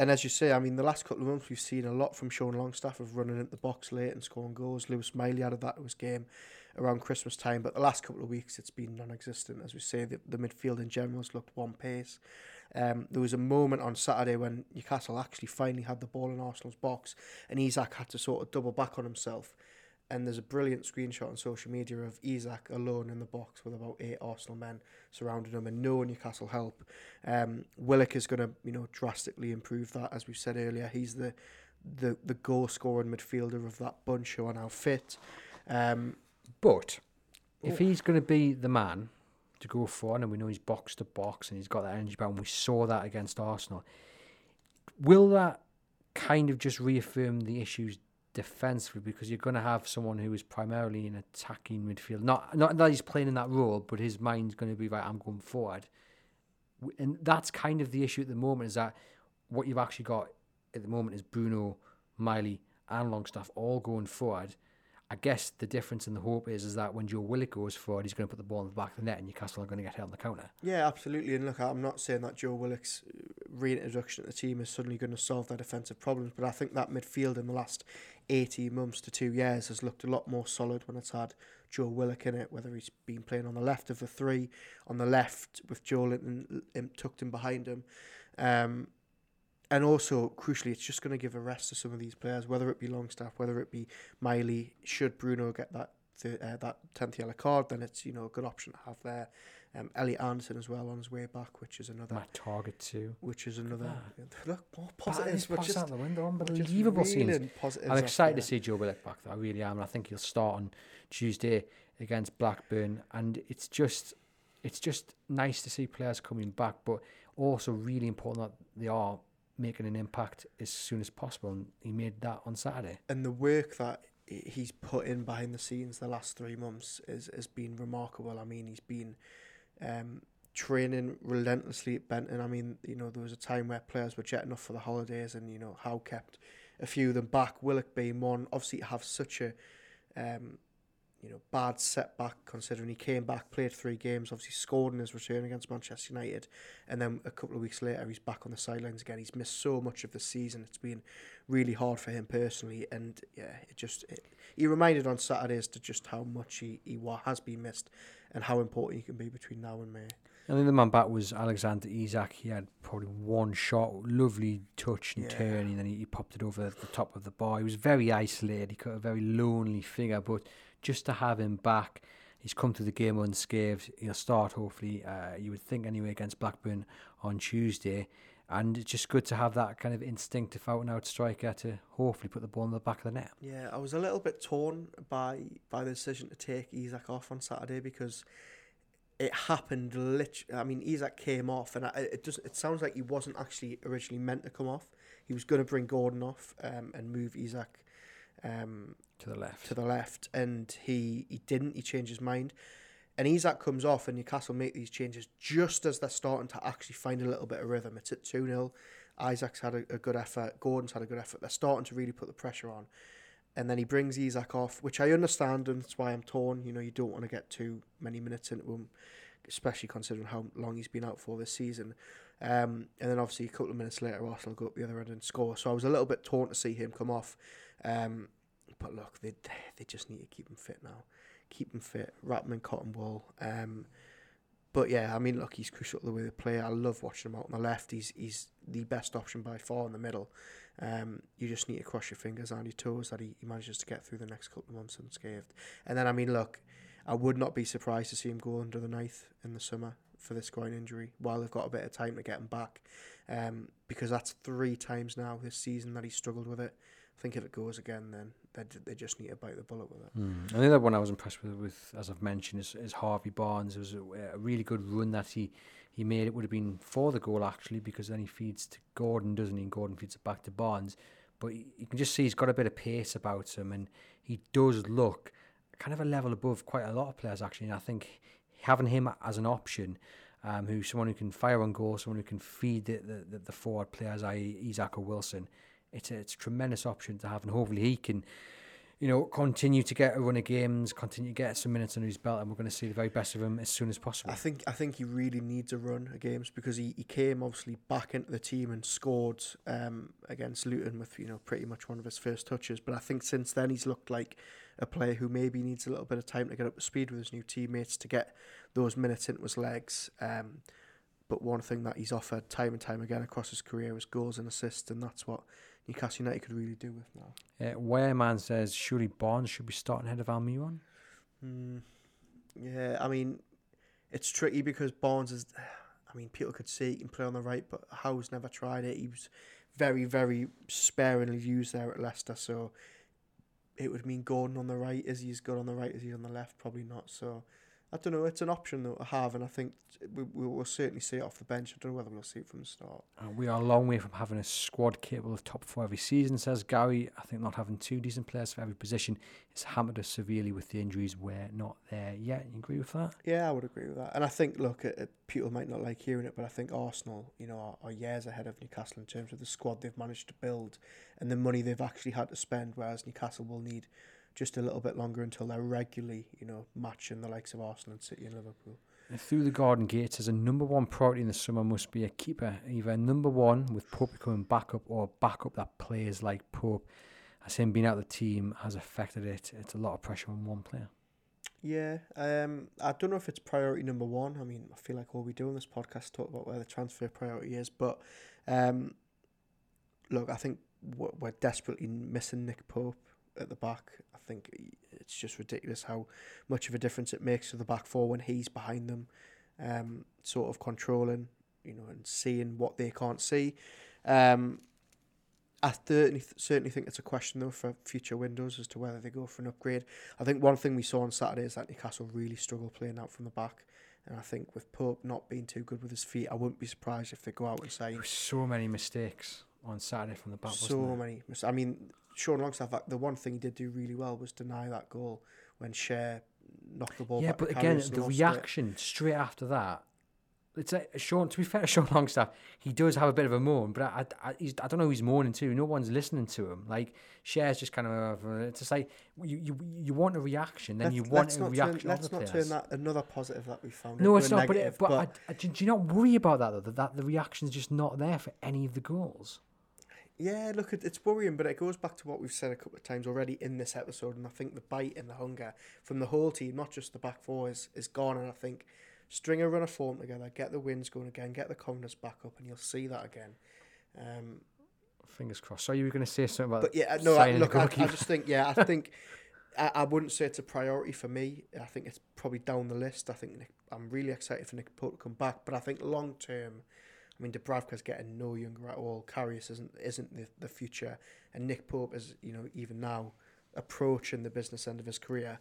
and as you say, I mean, the last couple of months we've seen a lot from Sean Longstaff of running into the box late and scoring goals. Lewis Miley added that to his game around Christmas time, but the last couple of weeks it's been non-existent. As we say, the, the midfield in general has looked one pace. Um, there was a moment on Saturday when Newcastle actually finally had the ball in Arsenal's box, and Isak had to sort of double back on himself and there's a brilliant screenshot on social media of Isak alone in the box with about eight Arsenal men surrounding him and no Newcastle help. Um, Willock is going to, you know, drastically improve that. As we said earlier, he's the the the goal scoring midfielder of that bunch who are now fit. Um, but if he's going to be the man to go for, and we know he's box to box and he's got that energy back, and we saw that against Arsenal, will that kind of just reaffirm the issues defensively because you're going to have someone who is primarily an attacking midfield. Not not that he's playing in that role, but his mind's going to be right. I'm going forward, and that's kind of the issue at the moment. Is that what you've actually got at the moment is Bruno, Miley, and Longstaff all going forward, I guess the difference in the hope is is that when Joe Willock goes forward, he's going to put the ball in the back of the net, and Newcastle are going to get hit on the counter. Yeah, absolutely. And look, I'm not saying that Joe Willock's reintroduction to the team is suddenly going to solve their defensive problems, but I think that midfield in the last 18 months to two years has looked a lot more solid when it's had Joe Willock in it, whether he's been playing on the left of the three, on the left with Joelinton tucked in behind him. Um, and also crucially, it's just going to give a rest to some of these players, whether it be Longstaff, whether it be Miley. Should Bruno get that th- uh, that tenth yellow card, then it's you know a good option to have there. Um, Elliot Anderson as well on his way back, which is another my target too. Which is another look more positives. Just out the window, unbelievable scenes. I'm excited to see Joe Willock back. Though. I really am, and I think he'll start on Tuesday against Blackburn. And it's just it's just nice to see players coming back, but also really important that they are making an impact as soon as possible. And he made that on Saturday. And the work that he's put in behind the scenes the last three months is has been remarkable. I mean, he's been um, training relentlessly at Benton. I mean, you know, there was a time where players were jetting off for the holidays, and you know, Howe kept a few of them back. Willock being one. Obviously, have such a um, you know, bad setback considering he came back, played three games, obviously scored in his return against Manchester United, and then a couple of weeks later he's back on the sidelines again. He's missed so much of the season; it's been really hard for him personally, and yeah, it just it, he reminded on Saturdays to just how much he, he has been missed and how important he can be between now and May. I think the man back was Alexander Isak. He had probably one shot, lovely touch and yeah. turn, and then he, he popped it over the top of the bar. He was very isolated. He got a very lonely figure, but just to have him back. He's come to the game unscathed. He'll start hopefully. Uh, you would think anyway against Blackburn on Tuesday, and it's just good to have that kind of instinctive out and out striker to hopefully put the ball in the back of the net. Yeah, I was a little bit torn by by the decision to take Isak off on Saturday because it happened literally. I mean, Isak came off, and it does. It sounds like he wasn't actually originally meant to come off. He was going to bring Gordon off um, and move Isak um, to the left. To the left, and he he didn't. He changed his mind, and Isak comes off, and Newcastle make these changes just as they're starting to actually find a little bit of rhythm. It's at two 0 Isak's had a, a good effort. Gordon's had a good effort. They're starting to really put the pressure on, and then he brings Isak off, which I understand, and that's why I'm torn. You know, you don't want to get too many minutes into him, especially considering how long he's been out for this season. Um, and then obviously a couple of minutes later, Arsenal go up the other end and score. So I was a little bit torn to see him come off. Um, but look, they they just need to keep him fit now. keep him fit, wrap him in cotton wool. Um, but yeah, I mean, look, he's crucial the way they play. I love watching him out on the left. He's he's the best option by far in the middle. Um, you just need to cross your fingers and your toes that he, he manages to get through the next couple of months unscathed. And then, I mean, look, I would not be surprised to see him go under the knife in the summer for this groin injury while they've got a bit of time to get him back. Um, because that's three times now this season that he struggled with it. I think if it goes again, then they, they just need to bite the bullet with it. Mm. And the other one I was impressed with, with as I've mentioned, is, is Harvey Barnes. It was a, a really good run that he, he made. It would have been for the goal, actually, because then he feeds to Gordon, doesn't he? And Gordon feeds it back to Barnes. But you can just see he's got a bit of pace about him, and he does look kind of a level above quite a lot of players, actually. And I think having him as an option, um, who's someone who can fire on goal, someone who can feed the, the, the forward players, i.e., Isak or Wilson, it's a, it's a tremendous option to have, and hopefully he can, you know, continue to get a run of games, continue to get some minutes under his belt, and we're going to see the very best of him as soon as possible. I think I think he really needs a run of games because he, he came obviously back into the team and scored um, against Luton with you know pretty much one of his first touches. But I think since then he's looked like a player who maybe needs a little bit of time to get up to speed with his new teammates to get those minutes into his legs. Um, but one thing that he's offered time and time again across his career is goals and assists, and that's what Newcastle United could really do with now. Uh, Wehrman says surely Barnes should be starting ahead of Almiron. Mm, yeah, I mean, it's tricky because Barnes is. I mean, people could see he can play on the right, but Howe's never tried it. He was very, very sparingly used there at Leicester, so it would mean Gordon on the right. Is he as good on the right as he's on the left? Probably not. So I don't know. It's an option though to have, and I think we, we will certainly see it off the bench. I don't know whether we'll see it from the start. Uh, we are a long way from having a squad capable of top four every season, says Gary. I think not having two decent players for every position has hampered us severely with the injuries. We're not there yet. You agree with that? Yeah, I would agree with that. And I think, look, it, it, people might not like hearing it, but I think Arsenal, you know, are, are years ahead of Newcastle in terms of the squad they've managed to build and the money they've actually had to spend, whereas Newcastle will need just a little bit longer until they're regularly, you know, matching the likes of Arsenal and City and Liverpool. Through the garden gates, as a number one priority in the summer must be a keeper, either number one with Pope becoming backup or backup that plays like Pope. As him being out of the team has affected it. It's a lot of pressure on one player. Yeah, um, I don't know if it's priority number one. I mean, I feel like all we do on this podcast talk about where the transfer priority is, but um, look, I think we're desperately missing Nick Pope at the back. I think it's just ridiculous how much of a difference it makes to the back four when he's behind them, um, sort of controlling, you know, and seeing what they can't see. Um, I certainly, certainly think it's a question though for future windows as to whether they go for an upgrade. I think one thing we saw on Saturday is that Newcastle really struggle playing out from the back. And I think with Pope not being too good with his feet, I wouldn't be surprised if they go out and say so many mistakes on Saturday from the back. So many. I mean, Sean Longstaff, the one thing he did do really well was deny that goal when Schär knocked the ball. Yeah, but again, the reaction it. straight after that. It's a, Sean. To be fair to Sean Longstaff, he does have a bit of a moan, but I, I, I don't know who he's moaning to. No one's listening to him. Like Schär's just kind of it's just like you, you you want a reaction, then let's, you want a reaction. Turn, let's not players. turn that another positive that we found. No, it's not. Negative, but, it, but, but I, do, do you not worry about that though? That, that the reaction's just not there for any of the goals. Yeah, look, it's worrying, but it goes back to what we've said a couple of times already in this episode, and I think the bite and the hunger from the whole team, not just the back four, is, is gone. And I think string a run of form together, get the wins going again, get the confidence back up, and you'll see that again. Um, Fingers crossed. So you were going to say something about? But yeah, no. I, look, I, I, just think yeah, I think I, I wouldn't say it's a priority for me. I think it's probably down the list. I think Nick, I'm really excited for Nick Pope to come back, but I think long term I mean, Dubravka's getting no younger at all. Karius isn't isn't the, the future, and Nick Pope is you know even now approaching the business end of his career.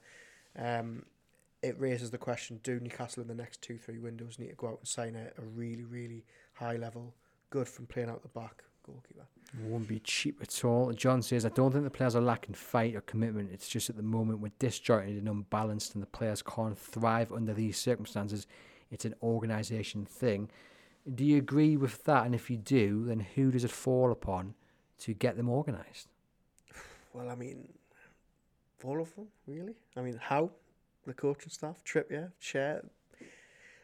Um, it raises the question: Do Newcastle in the next two three windows need to go out and sign a, a really really high level, good from playing out the back goalkeeper? It won't be cheap at all. John says, I don't think the players are lacking fight or commitment. It's just at the moment we're disjointed and unbalanced, and the players can't thrive under these circumstances. It's an organisation thing. Do you agree with that? And if you do, then who does it fall upon to get them organised? Well, I mean, all of them, really. I mean, Howe the coaching staff, Trippier, Schär.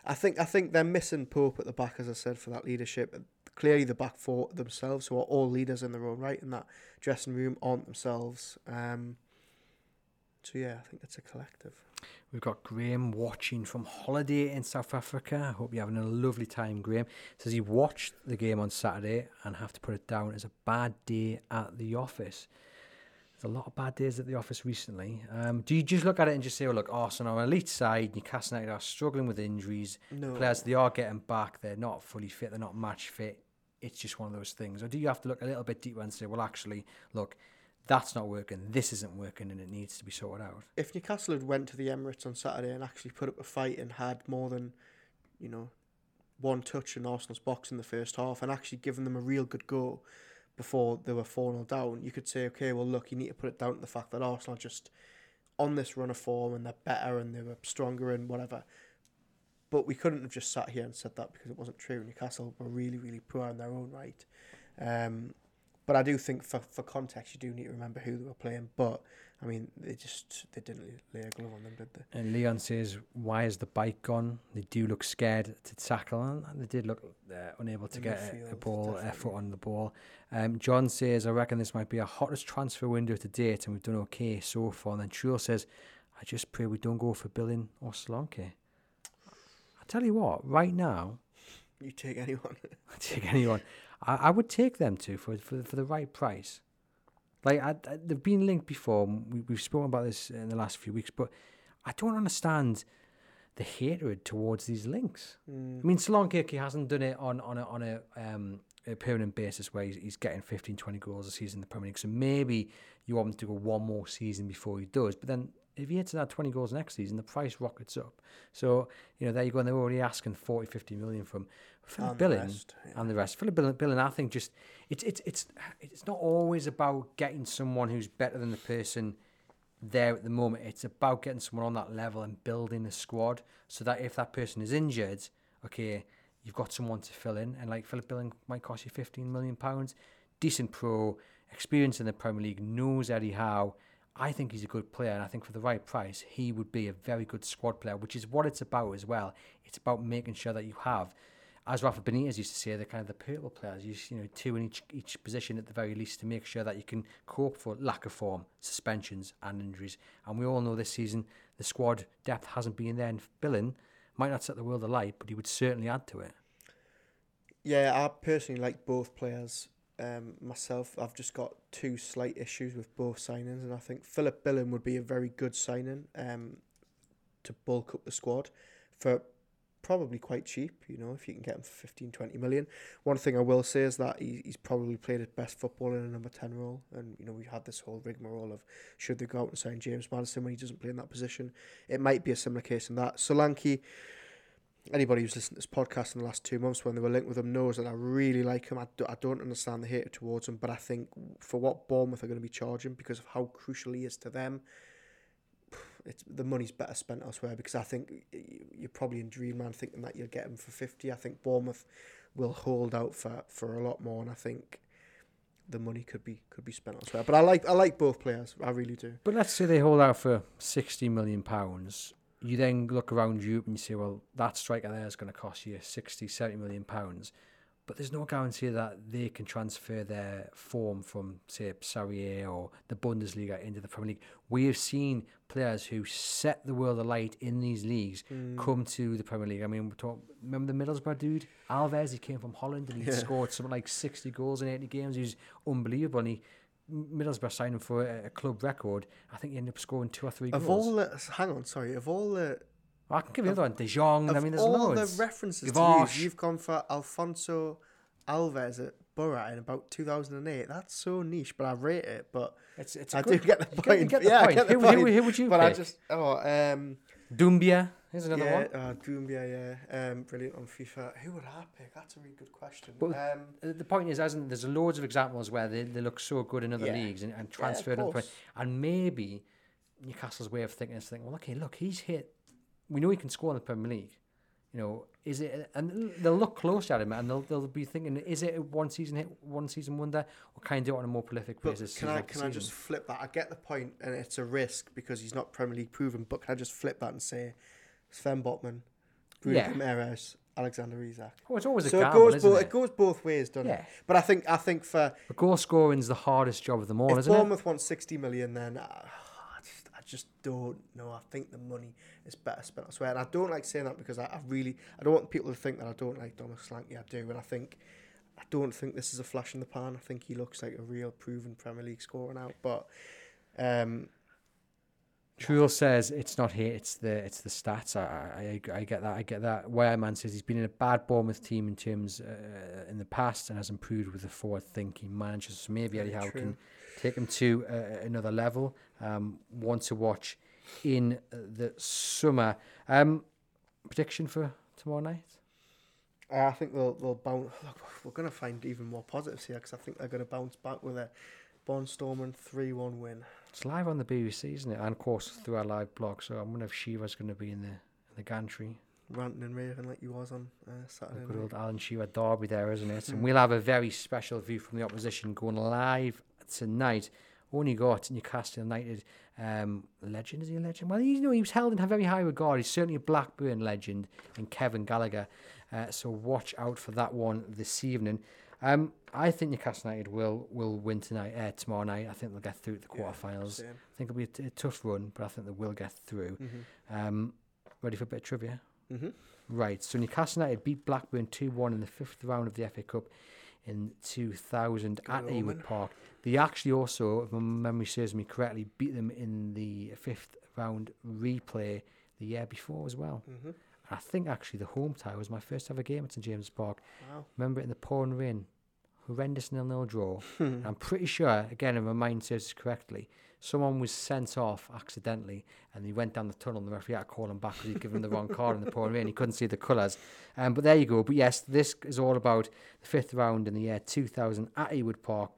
I think I think they're missing Pope at the back, as I said, for that leadership. Clearly, the back four themselves, who are all leaders in their own right in that dressing room, aren't themselves. Um, So yeah, I think it's a collective. We've got Graham watching from holiday in South Africa. I hope you're having a lovely time, Graham. Says he watched the game on Saturday and have to put it down as a bad day at the office. There's a lot of bad days at the office recently. Um, do you just look at it and just say, oh, look, Arsenal are an elite side, Newcastle United are struggling with injuries. No. Players, they are getting back. They're not fully fit. They're not match fit. It's just one of those things. Or do you have to look a little bit deeper and say, well, actually, look, that's not working. This isn't working, and it needs to be sorted out. If Newcastle had went to the Emirates on Saturday and actually put up a fight and had more than, you know, one touch in Arsenal's box in the first half and actually given them a real good go before they were 4 0 down, you could say, okay, well, look, you need to put it down to the fact that Arsenal just on this run of form and they're better and they were stronger and whatever. But we couldn't have just sat here and said that because it wasn't true. Newcastle were really, really poor in their own right. Um, but I do think for, for context, you do need to remember who they were playing. But I mean, they just they didn't lay a glove on them, did they? And Leon says, "Why is the bike gone? They do look scared to tackle, and they did look uh, unable to In get a, a midfield, ball, a foot on the ball." Um, John says, "I reckon this might be our hottest transfer window to date, and we've done okay so far." And then Trul says, "I just pray we don't go for Billing or Solanke." I tell you what, right now, You take anyone. I'd take anyone. I, I would take them too for for for the right price. Like I, I, they've been linked before. We, we've spoken about this in the last few weeks, but I don't understand the hatred towards these links. Mm. I mean, Solanke he hasn't done it on on a on a, um, a permanent basis where he's, he's getting 15, 20 goals a season in the Premier League. So maybe you want him to go one more season before he does. But then if he hits that 20 goals next season, the price rockets up. So, you know, there you go. And they're already asking 40, 50 million from Philip And the Billing rest, yeah. and the rest. Philip Billing, Billing, I think just it's it's it's it's not always about getting someone who's better than the person there at the moment. It's about getting someone on that level and building a squad so that if that person is injured, okay, you've got someone to fill in. And like Philip Billing might cost you fifteen million pounds, decent pro, experience in the Premier League, knows Eddie Howe. I think he's a good player, and I think for the right price, he would be a very good squad player, which is what it's about as well. It's about making sure that you have, as Rafa Benitez used to say, the kind of the purple players. You, know, two in each each position at the very least to make sure that you can cope for lack of form, suspensions, and injuries. And we all know this season the squad depth hasn't been there, and Billing might not set the world alight, but he would certainly add to it. Yeah, I personally like both players. Um, myself, I've just got two slight issues with both signings, and I think Philip Billing would be a very good signing um, to bulk up the squad for probably quite cheap, you know, if you can get him for 15, 20 million. One thing I will say is that he, he's probably played his best football in a number 10 role, and, you know, we had this whole rigmarole of should they go out and sign James Maddison when he doesn't play in that position. It might be a similar case in that. Solanke, anybody who's listened to this podcast in the last two months when they were linked with him knows that I really like him. I, do, I don't understand the hate towards him, but I think for what Bournemouth are going to be charging because of how crucial he is to them, it's the money's better spent elsewhere because I think you're probably in Dreamland thinking that you'll get him for 50. I think Bournemouth will hold out for, for a lot more, and I think the money could be could be spent elsewhere. But I like I like both players. I really do. But let's say they hold out for sixty million pounds. You then look around Europe and you say, well, that striker there is going to cost you 60, 70 million pounds. But there's no guarantee that they can transfer their form from, say, Serie A or the Bundesliga into the Premier League. We have seen players who set the world alight in these leagues Mm. come to the Premier League. I mean, talk, remember the Middlesbrough dude? Alves, he came from Holland and he Yeah. scored something like 60 goals in 80 games. He was unbelievable. And he, Middlesbrough signing for a, a club record. I think he ended up scoring two or three Of goals. all the hang on, sorry, of all the I can give you another one. De Jong. I mean, there's all loads. the references to Yvash. use, you've gone for Alfonso Alves at Boro in about 2008. That's so niche, but I rate it. But it's, it's a I good, do get the point. get the yeah, point. I get the who, point. Who, who would you but pick? I just oh um Doumbia. Here's another yeah one. uh, Doumbia, yeah um brilliant on FIFA. Who would I pick? That's a really good question. But- um, Uh, The point is, hasn't there's loads of examples where they, they look so good in other Yeah. leagues and, and yeah, transferred course. And maybe Newcastle's way of thinking is thinking, well, okay, look, he's hit. We know he can score in the Premier League. You know, is it? And they'll look close at him and they'll they'll be thinking, is it a one season hit, one season wonder, or can you do it on a more prolific basis? can I can I just flip that? I get the point, and it's a risk because he's not Premier League proven. But can I just flip that and say Sven Botman, Bruno Yeah. Guimarães, Alexander Isak? Oh, it's always a So it goes both. it? It goes both ways, doesn't Yeah. it? But I think I think for But goal scoring's the hardest job of them all, if isn't it? Bournemouth wants sixty million, then uh, just don't know. I think the money is better spent elsewhere. And I don't like saying that because I, I really I don't want people to think that I don't like Dominic Solanke. I do, and I think I don't think this is a flash in the pan. I think he looks like a real proven Premier League scorer now. But um, Truel says it's not here. It's the it's the stats. I, I I get that. I get that. Wireman says he's been in a bad Bournemouth team in terms uh, in the past and has improved with the forward thinking managers. So maybe Very Eddie Howe true. can take him to uh, another level. Um, one to watch in the summer. Um, prediction for tomorrow night. I think they'll they'll bounce. We're going to find even more positives here because I think they're going to bounce back with a Barnstorming three one win. It's live on the BBC, isn't it? And of course through our live blog. So I'm wondering if Shiva's going to be in the in the gantry. ranting and raving like you was on uh, Saturday The good night. old Alan Shearer derby there, isn't it? And we'll have a very special view from the opposition going live tonight. Only got Newcastle United um, legend. Is he a legend? Well, you know, he was held in very high regard. He's certainly a Blackburn legend in Kevin Gallacher. Uh, so watch out for that one this evening. Um, I think Newcastle United will will win tonight, uh, tomorrow night. I think they'll get through to the Yeah, quarterfinals. Same. I think it'll be a, t- a tough run, but I think they will get through. Mhm. Um, ready for a bit of trivia? Mhm. Right, so Newcastle United beat Blackburn 2 1 in the fifth round of the FA Cup in 2000 at Good Ewood. Park. They actually also, if my memory serves me correctly, beat them in the fifth round replay the year before as well. Mhm. I think actually the home tie was my first ever game at St James Park. Wow. Remember it in the pouring rain, horrendous nil nil draw. I'm pretty sure, again, if my mind serves correctly, someone was sent off accidentally and he went down the tunnel and the referee had to call him back because he'd given him the wrong card in the pouring rain. He couldn't see the colours. Um, but there you go. But yes, this is all about the fifth round in the year 2000 at Ewood Park.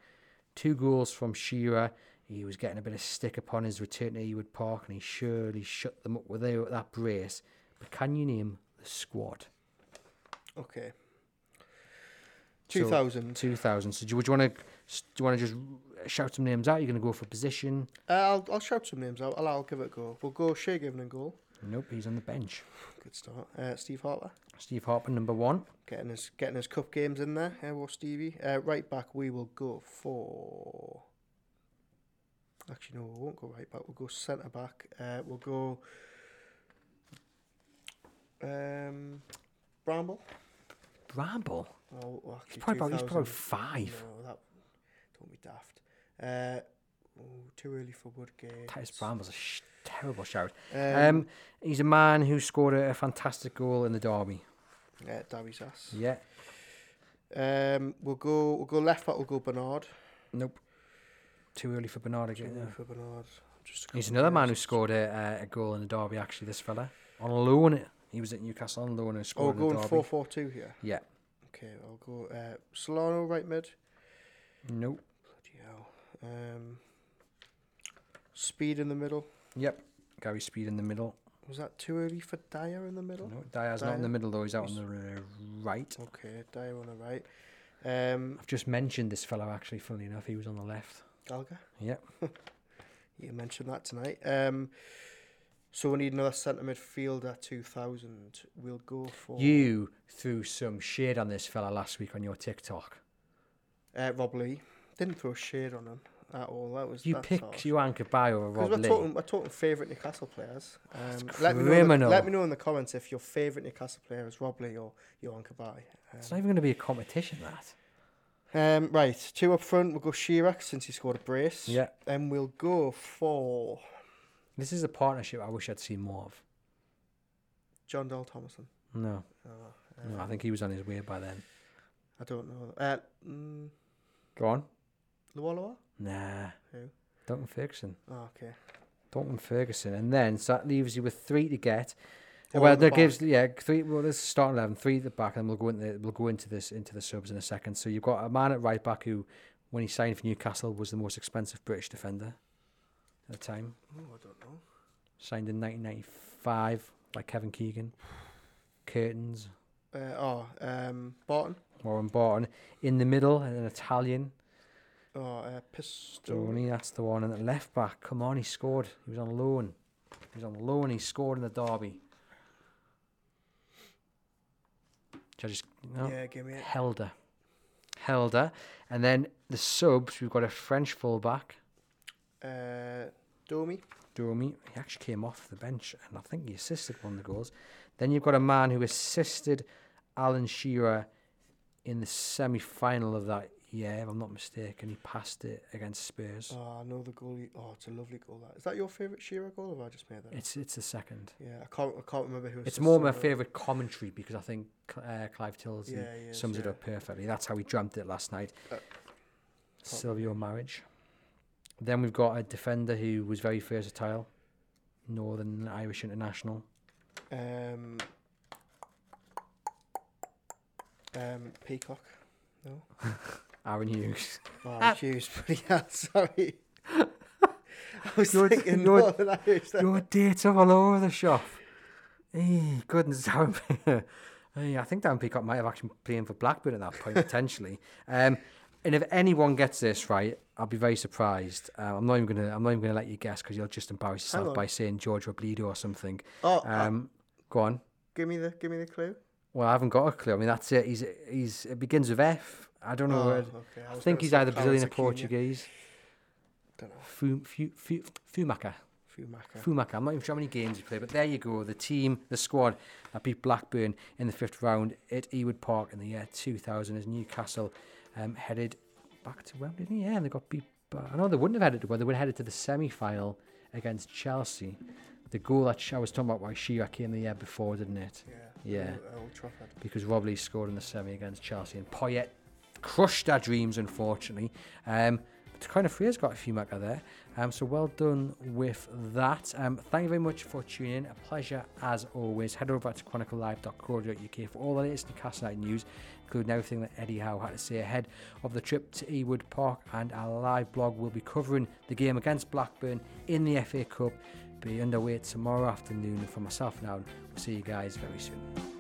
Two goals from Shearer. He was getting a bit of stick upon his return to Ewood Park and he surely shut them up with that brace. But can you name the squad? Okay. So- 2000. 2000. So do would you want to do you want to just shout some names out? You're going to go for position? Uh, I'll, I'll shout some names out. I'll, I'll give it a go. We'll go Shay Given and goal. Nope, he's on the bench. Good start. Uh, Steve Harper. Steve Harper, number one. Getting his getting his cup games in there. Uh, well, Stevie. Uh, right back, we will go for. Actually, no, we won't go right back. We'll go centre back. Uh, we'll go. Um, Bramble. Bramble. Oh, well, He's probably, about, he's probably five. No, that don't be daft. Uh, oh, too early for Woodgate. Titus Bramble's a sh- terrible shout. Um, Um, he's a man who scored a, a fantastic goal in the derby. yeah, Davies ass. Yeah. Um, we'll go. We'll go left back. We'll go Bernard. Nope. Too early for Bernard again. Too early for Bernard. Just He's another man who scored a, a, goal in the derby. Actually, this fella on loan. He was at Newcastle on loan and Oh, we're scored in going four four two here. Yeah. Okay, I'll go uh, Solano right mid. Nope. Um, Speed in the middle. Yep. Gary Speed in the middle. Was that too early for Dyer in the middle? No, Dyer's not in the middle though. He's out on the uh, right. Okay, Dyer on the right. Um, I've just mentioned this fellow actually. Funnily enough, he was on the left. Gallacher. Yep. You mentioned that tonight. Um, so we need another centre midfielder. Two thousand. We'll go for You threw some shade on this fella last week on your TikTok. uh, Rob Lee. Didn't throw shade on him at all. That was You picked harsh. you Anchor By Because Rob we're Lee. talking, we're talking favourite Newcastle players. Um, let me know. In the, let me know in the comments if your favourite Newcastle player is Rob Lee or Yohan Cabaye. It's not even going to be a competition, that. Um, right, two up front. We'll go Shearer since he scored a brace. Yeah. Then we'll go for This is a partnership I wish I'd seen more of. Jon Dahl Tomasson. No. Oh, no I um, think he was on his way by then. I don't know. Uh, mm, Go on. LuaLua? Nah. Who? Duncan Ferguson. Oh, okay. Duncan Ferguson. And then, so that leaves you with three to get. All well, that gives yeah three. Well, this is starting eleven, three at the back, and we'll go into we'll go into this into the subs in a second. So you've got a man at right back who, when he signed for Newcastle, was the most expensive British defender at the time. Oh, I don't know. Signed in 1995 by Kevin Keegan. Curtains, Uh, oh, um, Barton. Warren Barton. In the middle, and an Italian. Oh, uh, Pistone. That's the one. And the left back, come on, he scored. He was on loan. He was on loan. He scored in the derby. Should I just no? Yeah, give me it. Helder. Helder. And then the subs, we've got a French fullback, Uh, Domi. Bastoni. He actually came off the bench, and I think he assisted one of the goals. Then you've got a man who assisted Alan Shearer in the semi-final of that year, if I'm not mistaken. He passed it against Spurs. Oh, I know the goal. you- Oh, it's a lovely goal. That is that your favourite Shearer goal, or have I just made that? It's it's the second. yeah, I can't. I can't remember who. It's more my favourite commentary because I think uh, Clive Tyldesley Yeah, sums it up perfectly. That's how he dreamt it last night. Uh, Silvio Maric. Then we've got a defender who was very versatile, Northern Irish international. Um, um, Peacock. No. Aaron Hughes. Oh, Hughes, bloody hell, sorry. I was You're- thinking you're- Northern Irish. then. Your dates are all over the shop. Hey, goodness, Darren. Pe- hey, I think Darren Peacock might have actually been playing for Blackburn at that point potentially. Um, and if anyone gets this right, I'll be very surprised. Uh, I'm not even gonna. I'm not even gonna let you guess because you'll just embarrass yourself by saying George Robledo or something. Oh, uh, Um, go on. give me the give me the clue. Well, I haven't got a clue. I mean, that's it. He's he's. It begins with F. I don't know. Oh, where, okay. I was think he's either Brazilian or Portuguese. Don't know. Fu, Fu, Fu, Fumaca. Fumaca. Fumaca. I'm not even sure how many games he played, but there you go. The team, the squad that beat Blackburn in the fifth round at Ewood Park in the year 2000 as Newcastle um, headed back to Wembley. didn't? Yeah, and they got beat. By, I know they wouldn't have headed to where they would have headed to the semi final against Chelsea. The goal that I was talking about why Shearer came the year before, didn't it? Yeah. Yeah. Old, Old Trafford. because Rob Lee scored in the semi against Chelsea and Poyet crushed our dreams, unfortunately. Um, but kind of Freer's got a few marker there. Um, so well done with that. Um, thank you very much for tuning in. A pleasure as always. Head over to chroniclelive.co.uk for all the latest Newcastle United news, including everything that Eddie Howe had to say ahead of the trip to Ewood Park. And our live blog will be covering the game against Blackburn in the FA Cup. Be underway tomorrow afternoon. For myself now, we'll see you guys very soon.